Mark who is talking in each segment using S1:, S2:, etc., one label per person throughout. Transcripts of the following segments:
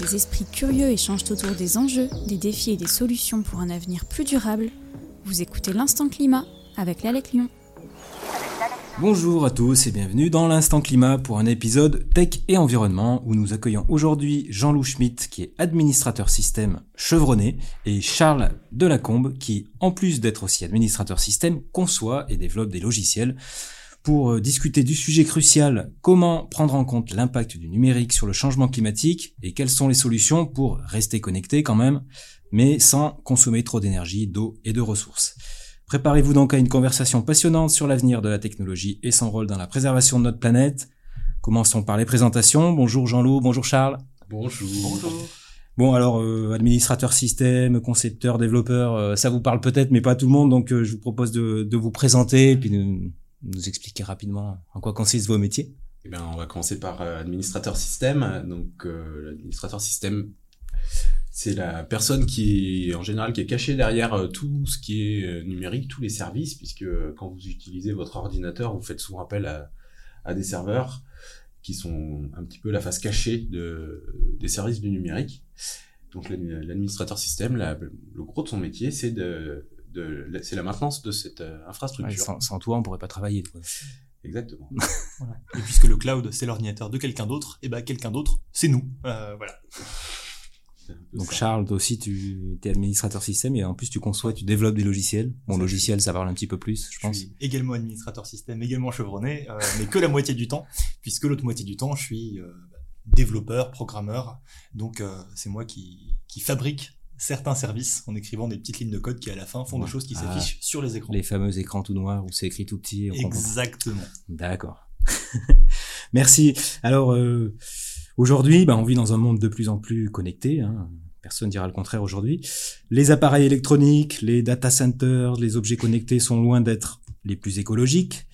S1: des esprits curieux échangent autour des enjeux, des défis et des solutions pour un avenir plus durable, vous écoutez l'Instant Climat avec l'Alec Lyon.
S2: Bonjour à tous et bienvenue dans l'Instant Climat pour un épisode Tech et Environnement où nous accueillons aujourd'hui Jean-Loup Schmitt qui est administrateur système chevronné et Charles Delacombe qui, en plus d'être aussi administrateur système, conçoit et développe des logiciels pour euh, discuter du sujet crucial comment prendre en compte l'impact du numérique sur le changement climatique et quelles sont les solutions pour rester connecté quand même, mais sans consommer trop d'énergie, d'eau et de ressources. Préparez-vous donc à une conversation passionnante sur l'avenir de la technologie et son rôle dans la préservation de notre planète. Commençons par les présentations. Bonjour Jean-Loup, bonjour Charles.
S3: Bonjour.
S2: Bonjour. Bon alors euh, administrateur système, concepteur, développeur, euh, ça vous parle peut-être mais pas tout le monde donc je vous propose de, de vous présenter et puis de, nous expliquer rapidement en quoi consistent vos métiers
S3: eh bien, on va commencer par euh, administrateur système. Donc, euh, l'administrateur système, c'est la personne qui, en général, qui est cachée derrière euh, tout ce qui est numérique, tous les services, puisque quand vous utilisez votre ordinateur, vous faites souvent appel à, des serveurs qui sont un petit peu la face cachée de, des services du numérique. Donc, l'administrateur système, le gros de son métier, c'est de c'est la maintenance de cette euh, infrastructure.
S2: sans, toi, on pourrait pas travailler.
S3: Exactement.
S4: Et puisque le cloud, c'est l'ordinateur de quelqu'un d'autre, et ben quelqu'un d'autre, c'est nous. Euh, voilà.
S2: Donc Charles, toi aussi, tu es administrateur système et en plus tu conçois, tu développes des logiciels. Mon logiciel, ça parle un petit peu plus, je, pense.
S4: Suis également administrateur système, également chevronné, euh, mais que la moitié du temps, puisque l'autre moitié du temps, je suis développeur, programmeur. Donc c'est moi qui, qui fabrique certains services en écrivant des petites lignes de code qui à la fin font des choses qui ah. s'affichent sur les écrans.
S2: Les fameux écrans tout noirs où c'est écrit tout petit.
S4: Exactement.
S2: D'accord. Merci. Alors euh, aujourd'hui, bah, on vit dans un monde de plus en plus connecté. Hein. Personne dira le contraire aujourd'hui. Les appareils électroniques, les data centers, les objets connectés sont loin d'être les plus écologiques.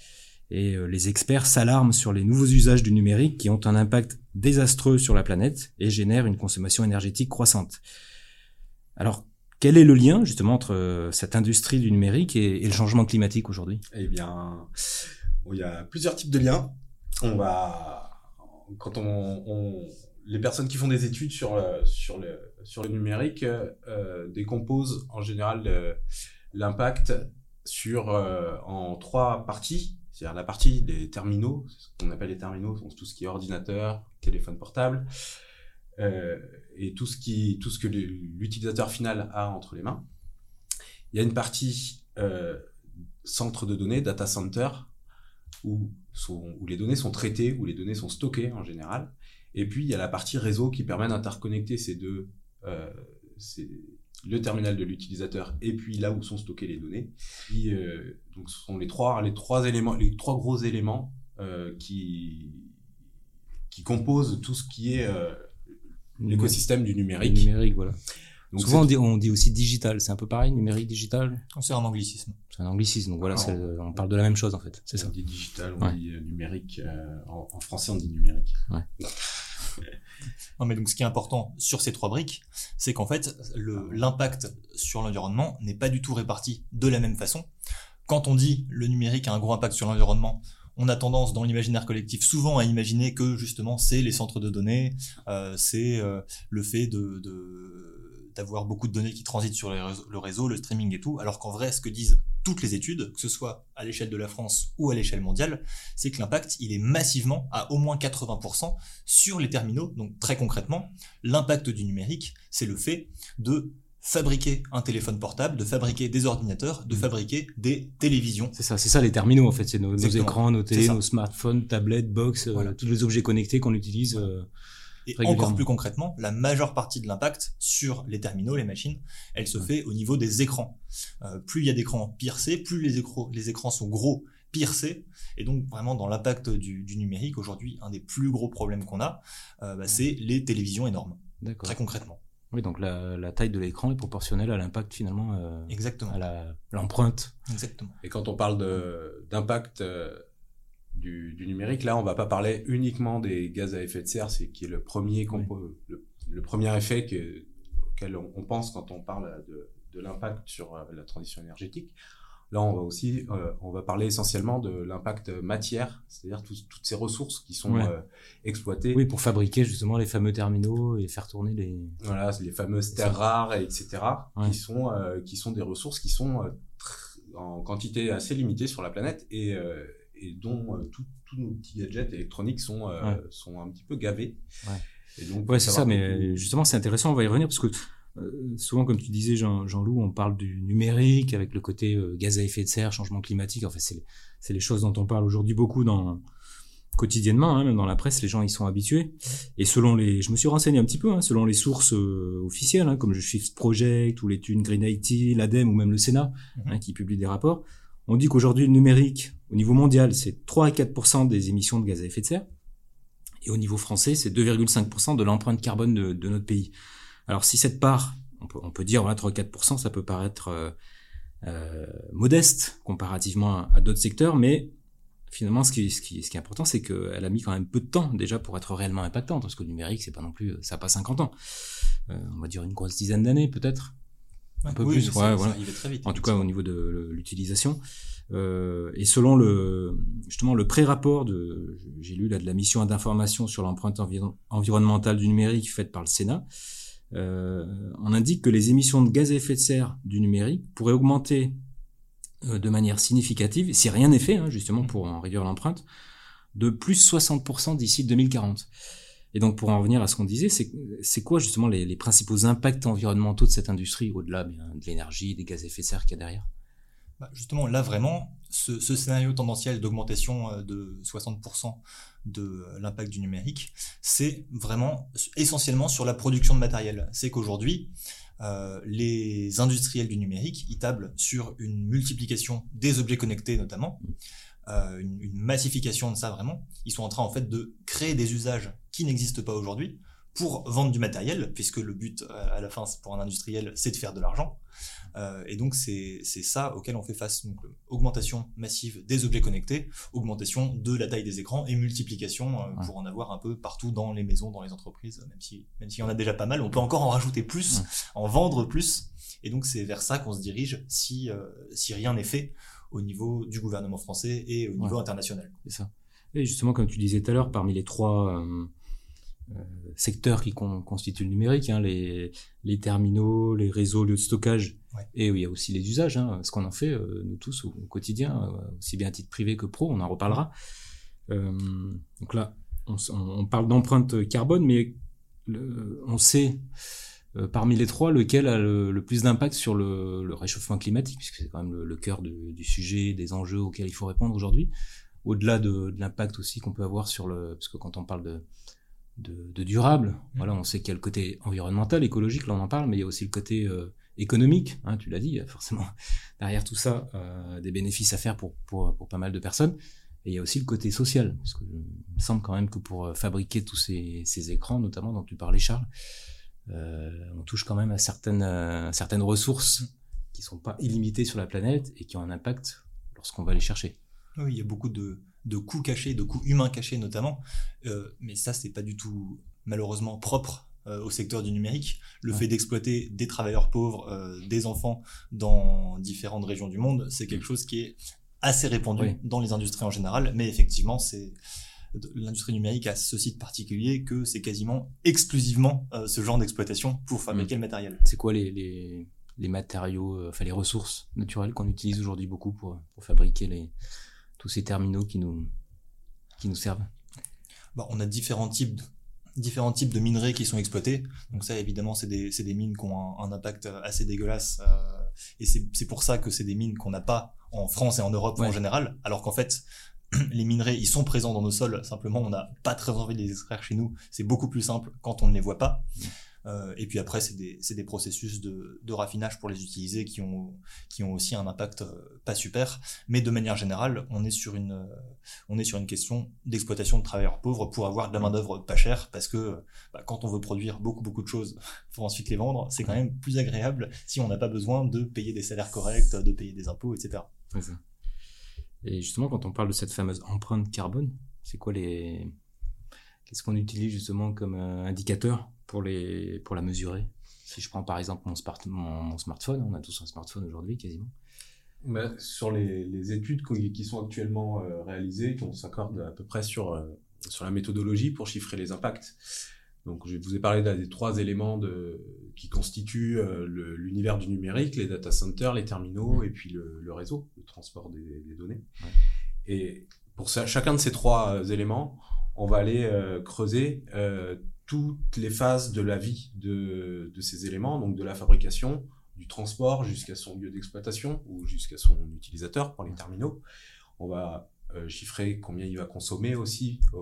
S2: Et euh, les experts s'alarment sur les nouveaux usages du numérique qui ont un impact désastreux sur la planète et génèrent une consommation énergétique croissante. Alors, quel est le lien justement entre euh, cette industrie du numérique et, le changement climatique aujourd'hui?
S3: Eh bien, il y a plusieurs types de liens. On va, quand on, les personnes qui font des études sur le, sur le, sur le numérique euh, décomposent en général l'impact sur euh, en trois parties. C'est-à-dire la partie des terminaux, ce qu'on appelle les terminaux, tout ce qui est ordinateur, téléphone portable, euh, et tout ce, qui, tout ce que l'utilisateur final a entre les mains. Il y a une partie euh, centre de données, data center, où, où les données sont traitées, où les données sont stockées en général. Et puis il y a la partie réseau qui permet d'interconnecter ces deux, euh, le terminal de l'utilisateur et puis là où sont stockées les données. Qui, euh, donc ce sont les trois, les trois éléments, les trois gros éléments qui qui composent tout ce qui est l'écosystème du numérique.
S2: numérique, voilà. Donc Souvent, on dit, on dit, aussi digital. C'est un peu pareil, numérique, digital?
S4: C'est un anglicisme.
S2: C'est un anglicisme. Donc voilà, on parle de la même chose en fait. C'est ça.
S3: On dit digital, on dit euh, numérique. Euh, en, français, on dit numérique.
S4: Ouais. non, mais donc, ce qui est important sur ces trois briques, c'est qu'en fait, l'impact sur l'environnement n'est pas du tout réparti de la même façon. Quand on dit le numérique a un gros impact sur l'environnement, on a tendance dans l'imaginaire collectif souvent à imaginer que justement c'est les centres de données, euh, c'est euh, le fait d'avoir beaucoup de données qui transitent sur le réseau, le streaming et tout, alors qu'en vrai, ce que disent toutes les études, que ce soit à l'échelle de la France ou à l'échelle mondiale, c'est que l'impact, il est massivement à au moins 80% sur les terminaux. Donc très concrètement, l'impact du numérique, c'est le fait de fabriquer un téléphone portable, de fabriquer des ordinateurs, de mm. fabriquer des télévisions.
S2: C'est ça, c'est ça les terminaux en fait, c'est nos, écrans, nos télés, nos smartphones, tablettes, box, euh, tous les objets connectés qu'on utilise. Euh,
S4: et encore plus concrètement, la majeure partie de l'impact sur les terminaux, les machines, elle se fait au niveau des écrans. Euh, plus il y a d'écrans, pire c'est. Plus les, écrans, les écrans sont gros, pire c'est. Et donc vraiment dans l'impact du, numérique aujourd'hui, un des plus gros problèmes qu'on a, bah, c'est les télévisions énormes. Très concrètement.
S2: Oui, donc la, taille de l'écran est proportionnelle à l'impact finalement. Euh,
S4: Exactement.
S2: À l'empreinte.
S4: Exactement.
S3: Et quand on parle d'impact euh, du, numérique, là, on va pas parler uniquement des gaz à effet de serre, c'est qui est le premier, le, premier effet que, auquel on, pense quand on parle de, l'impact sur euh, la transition énergétique. Là, on va aussi, euh, on va parler essentiellement de l'impact matière, c'est-à-dire toutes ces ressources qui sont euh, exploitées.
S2: Oui, pour fabriquer justement les fameux terminaux et faire tourner les.
S3: Voilà, les fameuses terres rares, etc., qui sont euh, qui sont des ressources qui sont en quantité assez limitée sur la planète et et dont tous nos petits gadgets électroniques sont sont un petit peu gavés.
S2: Ouais. Et donc, ouais, c'est ça, mais justement, c'est intéressant, on va y revenir parce que souvent, comme tu disais, Jean, Jean-Loup, on parle du numérique avec le côté euh, gaz à effet de serre, changement climatique. En fait, c'est, les choses dont on parle aujourd'hui beaucoup dans quotidiennement, hein, même dans la presse, les gens y sont habitués. Et selon les, je me suis renseigné un petit peu, hein, selon les sources euh, officielles, hein, comme le Shift Project ou l'étude Green IT, l'ADEME ou même le Sénat, mhm. hein, qui publie des rapports, on dit qu'aujourd'hui le numérique, au niveau mondial, c'est 3 à 4 des émissions de gaz à effet de serre. Et au niveau français, c'est 2,5 de l'empreinte carbone de, de notre pays. Alors si cette part, on peut, on peut dire voilà 3-4%, ça peut paraître euh, euh, modeste comparativement à, d'autres secteurs, mais finalement ce qui, ce qui, ce qui est important, c'est qu'elle a mis quand même peu de temps déjà pour être réellement impactante, parce que le numérique, c'est pas non plus, ça n'a pas 50 ans. Euh, on va dire une grosse dizaine d'années peut-être. Un peu plus, ouais, voilà. Très vite, en tout cas au niveau de l'utilisation. Euh, et selon le justement le pré-rapport de, j'ai lu là de la mission d'information sur l'empreinte environnementale du numérique faite par le Sénat, on indique que les émissions de gaz à effet de serre du numérique pourraient augmenter euh, de manière significative, si rien n'est fait, hein, justement pour en réduire l'empreinte, de plus 60% d'ici 2040. Et donc pour en revenir à ce qu'on disait, c'est quoi justement les, principaux impacts environnementaux de cette industrie, au-delà de l'énergie, des gaz à effet de serre qu'il y a derrière?
S4: Bah Justement, là vraiment, ce, scénario tendanciel d'augmentation euh, de 60% de l'impact du numérique, c'est vraiment essentiellement sur la production de matériel. C'est qu'aujourd'hui, euh, les industriels du numérique, ils tablent sur une multiplication des objets connectés notamment, euh, une, une, massification de ça vraiment. Ils sont en train en fait de créer des usages qui n'existent pas aujourd'hui pour vendre du matériel, puisque le but à la fin pour un industriel, c'est de faire de l'argent. Euh, et donc c'est ça auquel on fait face. Donc augmentation massive des objets connectés, augmentation de la taille des écrans et multiplication euh, pour en avoir un peu partout dans les maisons, dans les entreprises. Même si même s'il y en a déjà pas mal, on peut encore en rajouter plus, en vendre plus. Et donc c'est vers ça qu'on se dirige si euh, si rien n'est fait au niveau du gouvernement français et au niveau international.
S2: C'est ça. Et justement, comme tu disais tout à l'heure, parmi les trois euh, secteurs qui constituent le numérique, hein, les, les, terminaux, les réseaux, lieux de stockage, et il y a aussi les usages, hein, ce qu'on en fait euh, nous tous au, quotidien, euh, aussi bien à titre privé que pro, on en reparlera. donc là, on, on parle d'empreinte carbone, mais le, on sait parmi les trois lequel a le, plus d'impact sur le, le, réchauffement climatique, puisque c'est quand même le, cœur du sujet, des enjeux auxquels il faut répondre aujourd'hui. Au-delà de, de l'impact aussi qu'on peut avoir sur le, parce que quand on parle de de, durable. Mmh. Voilà, on sait qu'il y a le côté environnemental, écologique, là on en parle, mais il y a aussi le côté euh, économique. Hein, tu l'as dit, il y a forcément derrière tout ça euh, des bénéfices à faire pour, pour, pour pas mal de personnes. Et il y a aussi le côté social, parce que il me semble quand même que pour euh, fabriquer tous ces, ces écrans, notamment dont tu parlais, Charles, euh, on touche quand même à certaines, certaines ressources qui sont pas illimitées sur la planète et qui ont un impact lorsqu'on va les chercher.
S4: Oui, il y a beaucoup de, de coûts cachés, de coûts humains cachés notamment. Euh, mais ça, c'est pas du tout malheureusement propre euh, au secteur du numérique. Le fait d'exploiter des travailleurs pauvres, euh, des enfants dans différentes régions du monde, c'est quelque chose qui est assez répandu dans les industries en général. Mais effectivement, c'est l'industrie numérique a ce site particulier que c'est quasiment exclusivement ce genre d'exploitation pour fabriquer mm. le matériel.
S2: C'est quoi les, les, les matériaux, enfin les ressources naturelles qu'on utilise aujourd'hui beaucoup pour, pour fabriquer les, tous ces terminaux qui nous, qui nous servent
S4: bah, On a différents types, de, différents types de minerais qui sont exploités. Donc ça, évidemment, c'est des, des, mines qui ont un, impact assez dégueulasse. Euh, et c'est pour ça que c'est des mines qu'on n'a pas en France et en Europe en général, alors qu'en fait, les minerais, ils sont présents dans nos sols. Simplement, on n'a pas très envie de les extraire chez nous. C'est beaucoup plus simple quand on ne les voit pas. Euh, et puis après, c'est des, des, processus de, de, raffinage pour les utiliser qui ont, qui ont aussi un impact euh, pas super. Mais de manière générale, on est sur une, euh, on est sur une question d'exploitation de travailleurs pauvres pour avoir de la main-d'œuvre pas chère parce que bah, quand on veut produire beaucoup, beaucoup de choses pour ensuite les vendre, c'est quand même plus agréable si on n'a pas besoin de payer des salaires corrects, de payer des impôts, etc.
S2: Et justement, quand on parle de cette fameuse empreinte carbone, c'est quoi les. Qu'est-ce qu'on utilise justement comme indicateur pour, les, pour la mesurer Si je prends par exemple mon, mon, smartphone, on a tous un smartphone aujourd'hui quasiment.
S3: bah, Sur les, les, études qui sont actuellement euh, réalisées, on s'accorde à peu près sur, euh, sur la méthodologie pour chiffrer les impacts. Donc, je vous ai parlé des trois éléments de, qui constituent euh, l'univers du numérique, les data centers, les terminaux et puis le, le réseau, le transport des, des données. Ouais. Et pour ça, chacun de ces trois éléments, on va aller creuser toutes les phases de la vie de, de, ces éléments, donc de la fabrication, du transport jusqu'à son lieu d'exploitation ou jusqu'à son utilisateur pour les terminaux. On va euh, chiffrer combien il va consommer aussi, euh,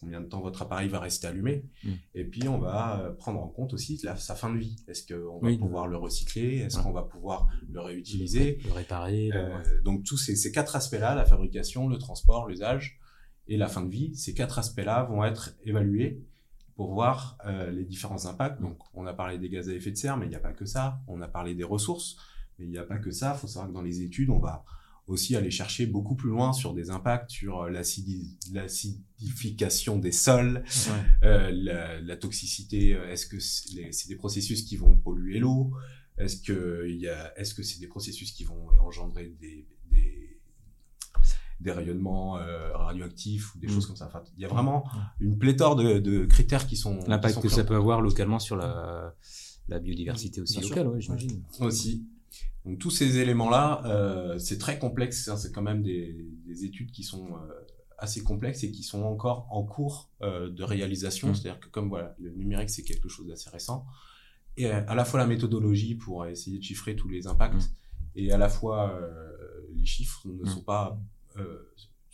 S3: combien de temps votre appareil va rester allumé. Mm. Et puis on va euh, prendre en compte aussi la, sa fin de vie. Est-ce qu'on va pouvoir le recycler? Est-ce qu'on va pouvoir le réutiliser?
S2: Le réparer
S3: Donc tous ces, ces quatre aspects-là, la fabrication, le transport, l'usage et la fin de vie, ces quatre aspects-là vont être évalués pour voir euh, les différents impacts. Donc, on a parlé des gaz à effet de serre, mais il n'y a pas que ça. On a parlé des ressources, mais il n'y a pas que ça. Il faut savoir que dans les études, on va aussi aller chercher beaucoup plus loin sur des impacts sur euh, l'acidification des sols, euh, la, la, toxicité. Est-ce que c'est des processus qui vont polluer l'eau? Est-ce que est-ce que c'est des processus qui vont engendrer des, des rayonnements euh, radioactifs ou des mm. choses comme ça. Enfin, il y a vraiment une pléthore de, de critères qui sont
S2: l'impact que ça peut avoir localement sur la, la biodiversité aussi locale, ouais, j'imagine.
S3: Aussi. Donc tous ces éléments-là, euh, c'est très complexe. Hein, c'est quand même des, des, études qui sont euh, assez complexes et qui sont encore en cours euh, de réalisation. Mm. C'est-à-dire que comme voilà, le numérique c'est quelque chose d'assez récent, et euh, à la fois la méthodologie pour essayer de chiffrer tous les impacts, mm. et à la fois les chiffres ne sont pas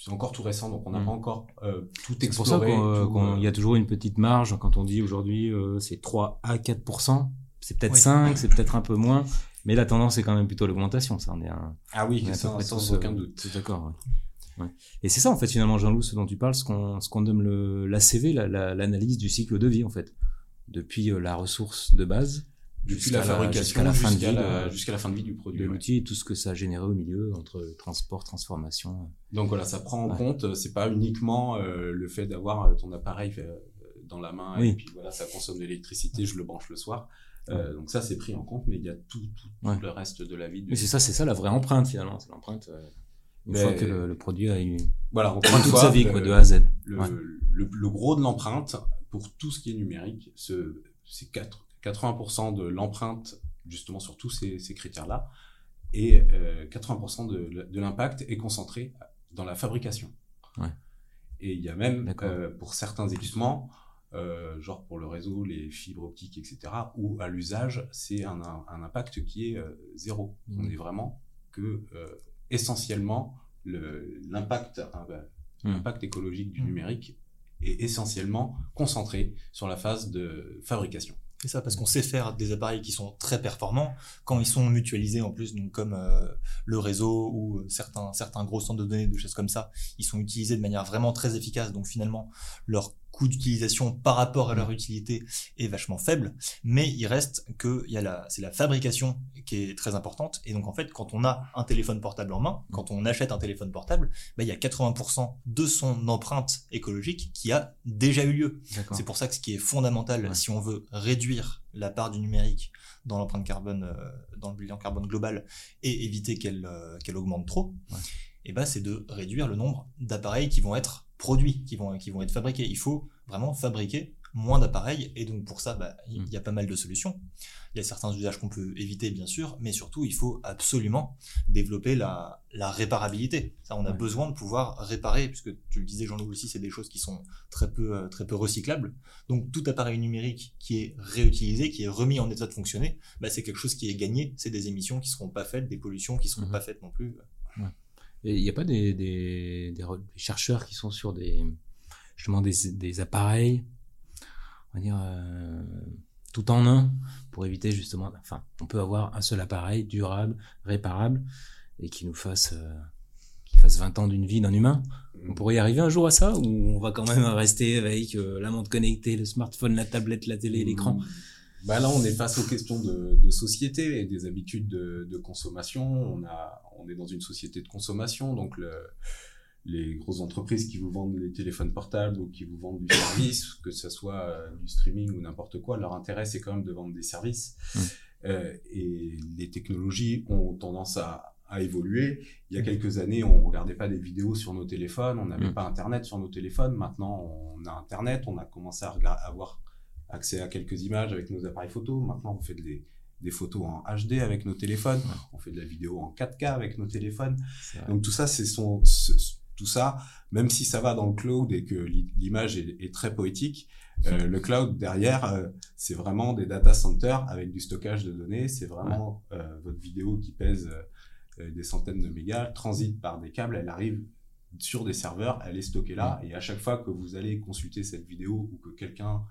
S3: c'est encore tout récent, donc on n'a pas mm. encore euh, tout exploré. C'est pour ça
S2: qu'il euh, y a toujours une petite marge quand on dit aujourd'hui c'est 3 à 4% c'est peut-être 5, c'est peut-être un peu moins, mais la tendance est quand même plutôt l'augmentation. Ça, on est un,
S3: ah oui, on ça, sans aucun doute.
S2: D'accord. Ouais. Ouais. Et c'est ça en fait finalement, Jean-Loup, ce dont tu parles, ce qu'on ce qu'on nomme le l'ACV, l'analyse du cycle de vie en fait, depuis la ressource de base
S3: depuis la fabrication jusqu'à la, fin de vie, jusqu'à la fin de vie du produit.
S2: De l'outil et tout ce que ça a généré au milieu entre transport, transformation.
S3: Donc voilà, ça prend en compte, c'est pas uniquement euh, le fait d'avoir euh, ton appareil euh, dans la main et puis voilà, ça consomme de l'électricité, je le branche le soir. Euh, donc ça c'est pris en compte, mais il y a tout, tout, tout le reste de la vie.
S2: Mais c'est ça, c'est ça la vraie empreinte finalement, c'est l'empreinte. une fois que le, produit a eu.
S3: Voilà, on
S2: toute sa vie quoi, de A à Z.
S3: Le, le, le gros de l'empreinte pour tout ce qui est numérique, c'est quatre 80% de l'empreinte justement sur tous ces, ces critères-là et euh, 80% de, de l'impact est concentré dans la fabrication.
S2: Ouais.
S3: Et il y a même euh, pour certains équipements, euh, genre pour le réseau, les fibres optiques, etc., ou à l'usage, c'est un, un, impact qui est euh, zéro. Mmh. On est vraiment que euh, essentiellement l'impact mmh. l'impact écologique du mmh. numérique est essentiellement concentré sur la phase de fabrication.
S4: C'est ça, parce qu'on sait faire des appareils qui sont très performants quand ils sont mutualisés en plus, donc comme euh, le réseau ou euh, certains certains gros centres de données, de choses comme ça, ils sont utilisés de manière vraiment très efficace. Donc finalement, leur coût d'utilisation par rapport à leur utilité est vachement faible, mais il reste que il y a la, c'est la fabrication qui est très importante. Et donc en fait, quand on a un téléphone portable en main, quand on achète un téléphone portable, bah, il y a 80% de son empreinte écologique qui a déjà eu lieu. C'est pour ça que ce qui est fondamental, ouais. si on veut réduire la part du numérique dans l'empreinte carbone, euh, dans le bilan carbone global, et éviter qu'elle euh, qu'elle augmente trop, ouais. et ben c'est de réduire le nombre d'appareils qui vont être produits qui vont, qui vont être fabriqués. Il faut vraiment fabriquer moins d'appareils et donc pour ça, bah, il y a pas mal de solutions. Il y a certains usages qu'on peut éviter bien sûr, mais surtout il faut absolument développer la, la réparabilité. Ça, on a ouais. besoin de pouvoir réparer, puisque tu le disais Jean-Louis aussi, c'est des choses qui sont très peu euh, très peu recyclables. Donc tout appareil numérique qui est réutilisé, qui est remis en état de fonctionner, bah, c'est quelque chose qui est gagné. C'est des émissions qui seront pas faites, des pollutions qui seront mmh. pas faites non plus.
S2: Ouais. Il n'y a pas des, chercheurs qui sont sur des, justement des, appareils, on va dire, euh, tout en un, pour éviter justement, enfin, on peut avoir un seul appareil durable, réparable, et qui nous fasse, euh, qui fasse 20 ans d'une vie d'un humain. On pourrait y arriver un jour à ça, ou on va quand même rester avec euh, la montre connectée, le smartphone, la tablette, la télé, l'écran?
S3: Bah là, on est face aux questions de, de société et des habitudes de, de, consommation. On, a, on est dans une société de consommation, donc le, les grosses entreprises qui vous vendent des téléphones portables ou qui vous vendent du service, que ce soit euh, du streaming ou n'importe quoi, leur intérêt c'est quand même de vendre des services. Mmh. Euh, et les technologies ont tendance à, a évolué. Il y a quelques années, on regardait pas des vidéos sur nos téléphones, on n'avait
S2: Mm.
S3: pas Internet sur nos téléphones. Maintenant, on a Internet, on a commencé à avoir accès à quelques images avec nos appareils photo. Maintenant, on fait des, des photos en HD avec nos téléphones. On fait de la vidéo en 4K avec nos téléphones. Donc tout ça, c'est son, ce- tout ça, même si ça va dans le cloud et que l'i- l'image est, est très poétique, euh, le cloud derrière, euh, c'est vraiment des data centers avec du stockage de données. C'est vraiment euh, votre vidéo qui pèse des centaines de mégas, transite par des câbles, elle arrive sur des serveurs, elle est stockée là, et à chaque fois que vous allez consulter cette vidéo ou que quelqu'un,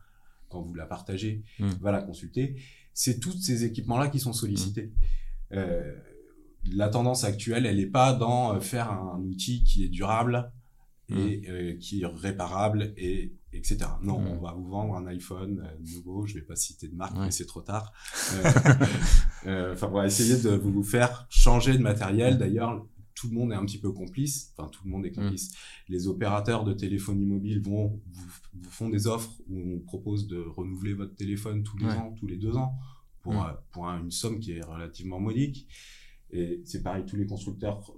S3: quand vous la partagez,
S2: Mm.
S3: va la consulter, c'est tous ces équipements-là qui sont sollicités. Euh, la tendance actuelle, elle n'est pas dans euh, faire un outil qui est durable et euh, qui est réparable et etc. Non,
S2: Mm.
S3: on va vous vendre un iPhone nouveau. Je vais pas citer de marque,
S2: Ouais.
S3: mais c'est trop tard. Enfin, on va essayer de vous faire changer de matériel. D'ailleurs, tout le monde est un petit peu complice. Enfin, tout le monde est complice. Les opérateurs de téléphonie mobile vont vous, vous font des offres où on propose de renouveler votre téléphone tous les
S2: Ouais.
S3: ans, tous les deux ans, pour
S2: Mm.
S3: euh, pour un- une somme qui est relativement modique. Et c'est pareil, tous les constructeurs,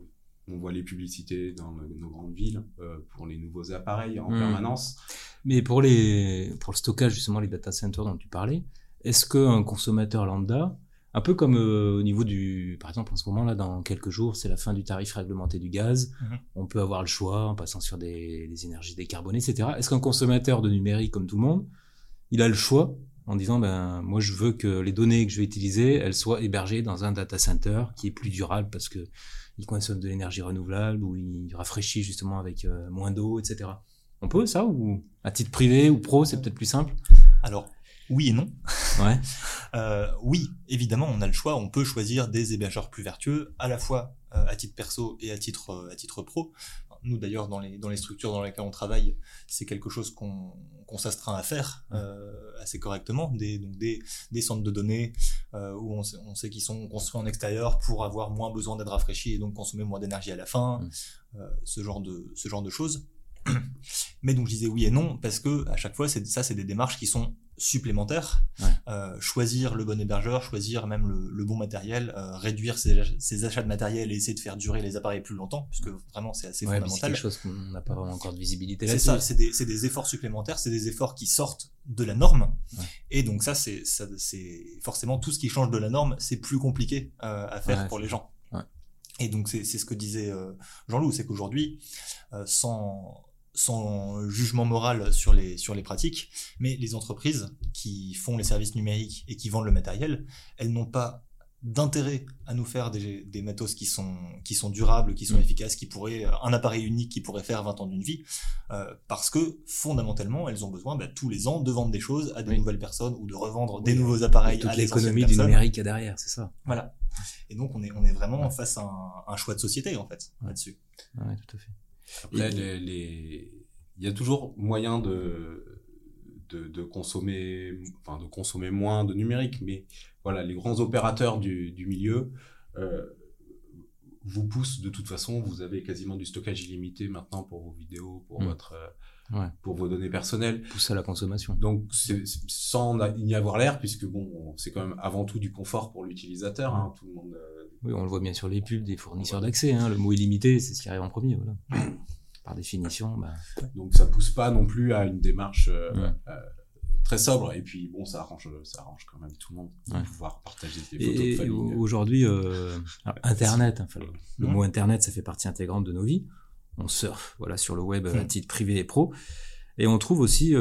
S3: on voit les publicités dans le- nos grandes villes euh, pour les nouveaux appareils en
S2: Mm.
S3: permanence.
S2: Mais pour les pour le stockage justement les data centers dont tu parlais, est-ce qu'un consommateur lambda, un peu comme euh, au niveau du, par exemple en ce moment là, dans quelques jours, c'est la fin du tarif réglementé du gaz,
S4: Mhm.
S2: on peut avoir le choix en passant sur des, des énergies décarbonées, etc. Est-ce qu'un consommateur de numérique comme tout le monde, il a le choix en disant ben moi je veux que les données que je vais utiliser, elles soient hébergées dans un data center qui est plus durable parce que il consomme de l'énergie renouvelable ou il rafraîchit justement avec euh, moins d'eau, etc. On peut ça ou à titre privé ou pro, c'est peut-être plus simple?
S4: Alors, oui et non.
S2: Ouais.
S4: Euh, oui, évidemment, on a le choix. On peut choisir des hébergeurs plus vertueux, à la fois euh, à titre perso et à titre euh, à titre pro. Nous, d'ailleurs, dans les dans les structures dans lesquelles on travaille, c'est quelque chose qu'on qu'on s'astreint à faire assez correctement. Des donc des des centres de données où on sait, on sait qu'ils sont construits en extérieur pour avoir moins besoin d'être rafraîchis et donc consommer moins d'énergie à la fin. Ce genre de ce genre de choses. Mais donc je disais oui et non parce que à chaque fois ça c'est des démarches qui sont supplémentaires.
S2: Ouais.
S4: Euh, choisir le bon hébergeur, choisir même le, le bon matériel, euh, réduire ses, ach- ses achats de matériel et essayer de faire durer les appareils plus longtemps puisque vraiment c'est assez
S2: Ouais, mais c'est
S4: fondamental.
S2: quelque chose qu'on n'a pas vraiment encore de visibilité
S4: C'est ça, c'est des, efforts supplémentaires, c'est des efforts qui sortent de la norme.
S2: Ouais.
S4: Et donc ça, c'est forcément tout ce qui change de la norme, c'est plus compliqué euh, à faire pour les gens. Et donc c'est ce que disait Jean-Loup, c'est qu'aujourd'hui, sans sans jugement moral sur les sur les pratiques, mais les entreprises qui font les services numériques et qui vendent le matériel, elles n'ont pas d'intérêt à nous faire des, des matos qui sont qui sont durables, qui sont
S2: Mm.
S4: efficaces, qui pourraient un appareil unique qui pourrait faire 20 ans d'une vie, euh, parce que fondamentalement elles ont besoin bah, tous les ans de vendre des choses à des
S2: Oui.
S4: nouvelles personnes ou de revendre des
S2: Oui.
S4: nouveaux
S2: Et
S4: appareils
S2: toute
S4: à des anciennes
S2: l'économie du numérique a derrière, c'est ça.
S4: Voilà. Et donc on est on est vraiment face à un, un choix de société en fait
S2: Ouais.
S4: là-dessus.
S2: Ouais, tout à fait.
S3: Après,
S2: Et-
S3: les, les- il y a toujours moyen de, de, de consommer, enfin, de consommer moins de numérique, mais voilà, les grands opérateurs du, du milieu euh, vous poussent de toute façon. Vous avez quasiment du stockage illimité maintenant pour vos vidéos, pour
S2: Mm.
S3: votre, euh,
S2: Ouais.
S3: pour vos données personnelles.
S2: Pousse à la consommation.
S3: Donc, c'est c'est- sans y avoir l'air, puisque bon, c'est quand même avant tout du confort pour l'utilisateur. Hein, tout le monde. euh,
S2: Oui, on le voit bien sur les pubs des fournisseurs d'accès. Hein. Le mot illimité, c'est ce qui arrive en premier. Voilà. Par définition, bah,
S3: Donc ça pousse pas non plus à une démarche euh,
S2: Ouais.
S3: euh, très sobre. Et puis bon, ça arrange, ça arrange quand même tout le monde de
S2: Ouais.
S3: pouvoir partager des photos de
S2: Et
S3: famille.
S2: au- aujourd'hui, euh, Internet, enfin, le, mot Internet, ça fait partie intégrante de nos vies. On surfe, voilà, sur le web à titre privé et pro, et on trouve aussi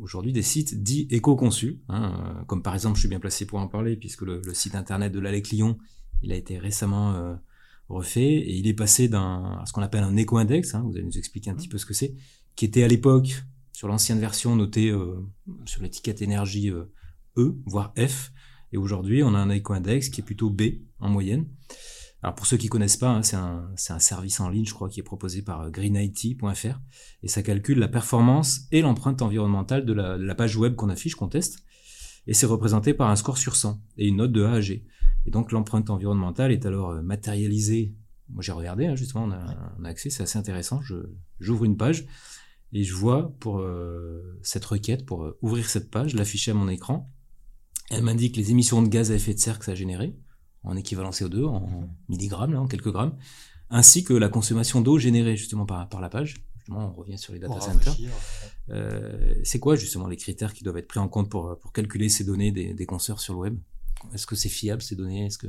S2: aujourd'hui des sites dits éco-conçus, hein, comme par exemple, je suis bien placé pour en parler, puisque le, le site internet de l'Allée Clion, il a été récemment euh, refait et il est passé d'un à ce qu'on appelle un éco-index. Hein, vous allez nous expliquer un petit peu ce que c'est, qui était à l'époque sur l'ancienne version noté euh, sur l'étiquette énergie euh, E, voire F. Et aujourd'hui, on a un éco-index qui est plutôt B en moyenne. Alors pour ceux qui connaissent pas, hein, c'est un, c'est un service en ligne, je crois, qui est proposé par greenIT.fr et ça calcule la performance et l'empreinte environnementale de la, de la page web qu'on affiche, qu'on teste. Et c'est représenté par un score sur 100 et une note de A à G. Et donc l'empreinte environnementale est alors euh, matérialisée. Moi j'ai regardé, hein, justement, on a, on a accès, c'est assez intéressant. J'ouvre une page et je vois pour euh, cette requête, pour euh, ouvrir cette page, l'afficher à mon écran. Elle m'indique les émissions de gaz à effet de serre que ça a généré. en équivalent CO2, en milligrammes, là, en quelques grammes, ainsi que la consommation d'eau générée justement par, par la page. Justement, on revient sur les data centers. Euh, c'est quoi justement les critères qui doivent être pris en compte pour, pour calculer ces données des, des consoeurs sur le web? Est-ce que c'est fiable ces données? Est-ce que,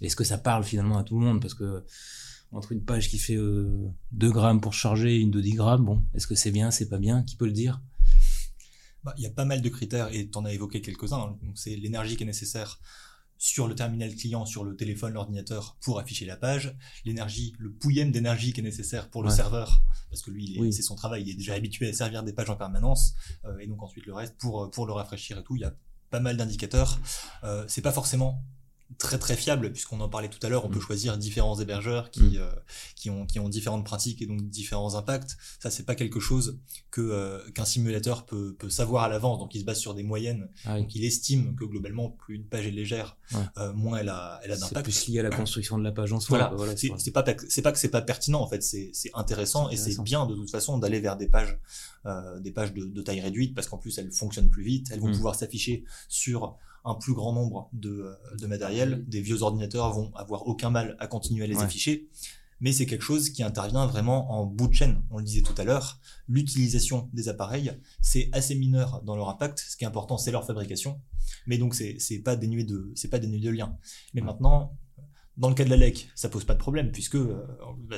S2: est-ce que ça parle finalement à tout le monde? Parce que entre une page qui fait euh, 2 grammes pour charger et une de 10 grammes, bon, est-ce que c'est bien, c'est pas bien? Qui peut le dire?
S4: Bah, il y a pas mal de critères et tu en as évoqué quelques-uns. hein. Donc, C'est l'énergie qui est nécessaire sur le terminal client, sur le téléphone, l'ordinateur pour afficher la page, l'énergie, le pouillème d'énergie qui est nécessaire pour le
S2: Ouais.
S4: serveur, parce que lui,
S2: Oui.
S4: c'est son travail, il est déjà habitué à servir des pages en permanence, euh, et donc ensuite le reste pour, pour le rafraîchir et tout. Il y a pas mal d'indicateurs. Euh, c'est pas forcément très très fiable puisqu'on en parlait tout à l'heure on
S2: Mm.
S4: peut choisir différents hébergeurs qui
S2: Mm.
S4: euh, qui ont qui ont différentes pratiques et donc différents impacts ça c'est pas quelque chose que euh, qu'un simulateur peut peut savoir à l'avance donc il se base sur des moyennes
S2: Ah oui.
S4: donc il estime que globalement plus une page est légère
S2: Ouais.
S4: euh, moins elle a elle a
S2: C'est
S4: d'impact
S2: plus lié à la construction de la page en soi.
S4: voilà, c'est
S2: c'est
S4: c'est pas c'est pas que c'est pas pertinent en fait, c'est c'est intéressant
S2: C'est
S4: et c'est
S2: intéressant.
S4: bien de toute façon d'aller vers des pages euh, des pages de, de taille réduite parce qu'en plus elles fonctionnent plus vite, elles vont
S2: Mm.
S4: pouvoir s'afficher sur un plus grand nombre de, euh, de matériel. Des vieux ordinateurs vont avoir aucun mal à continuer à les
S2: Ouais.
S4: afficher, mais c'est quelque chose qui intervient vraiment en bout de chaîne. On le disait tout à l'heure, l'utilisation des appareils c'est assez mineur dans leur impact. Ce qui est important c'est leur fabrication, mais donc c'est pas dénué de c'est pas dénué de lien. Mais
S2: Ouais.
S4: maintenant dans le cas de la LEC, ça pose pas de problème puisque euh, bah,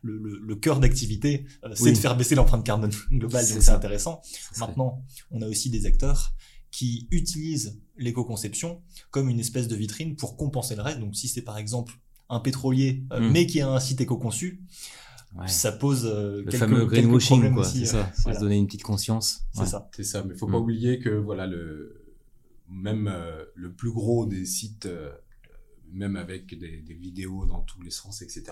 S4: le, le, le cœur d'activité, euh, c'est
S2: Oui.
S4: de faire baisser l'empreinte carbone globale, donc c'est intéressant. Maintenant, on a aussi des acteurs qui utilisent l'éco-conception comme une espèce de vitrine pour compenser le reste. Donc si c'est par exemple un pétrolier, euh,
S2: Mm.
S4: mais qui a un site éco-conçu,
S2: Ouais.
S4: ça pose euh,
S2: Le
S4: quelques,
S2: fameux greenwashing, quoi. C'est
S4: euh,
S2: ça.
S4: Voilà.
S2: se donner une petite conscience.
S4: C'est
S2: Ouais.
S4: ça.
S3: C'est ça, mais faut
S2: Mm.
S3: pas oublier que voilà le même euh, le plus gros des sites, euh, même avec des, des vidéos dans tous les sens, etc.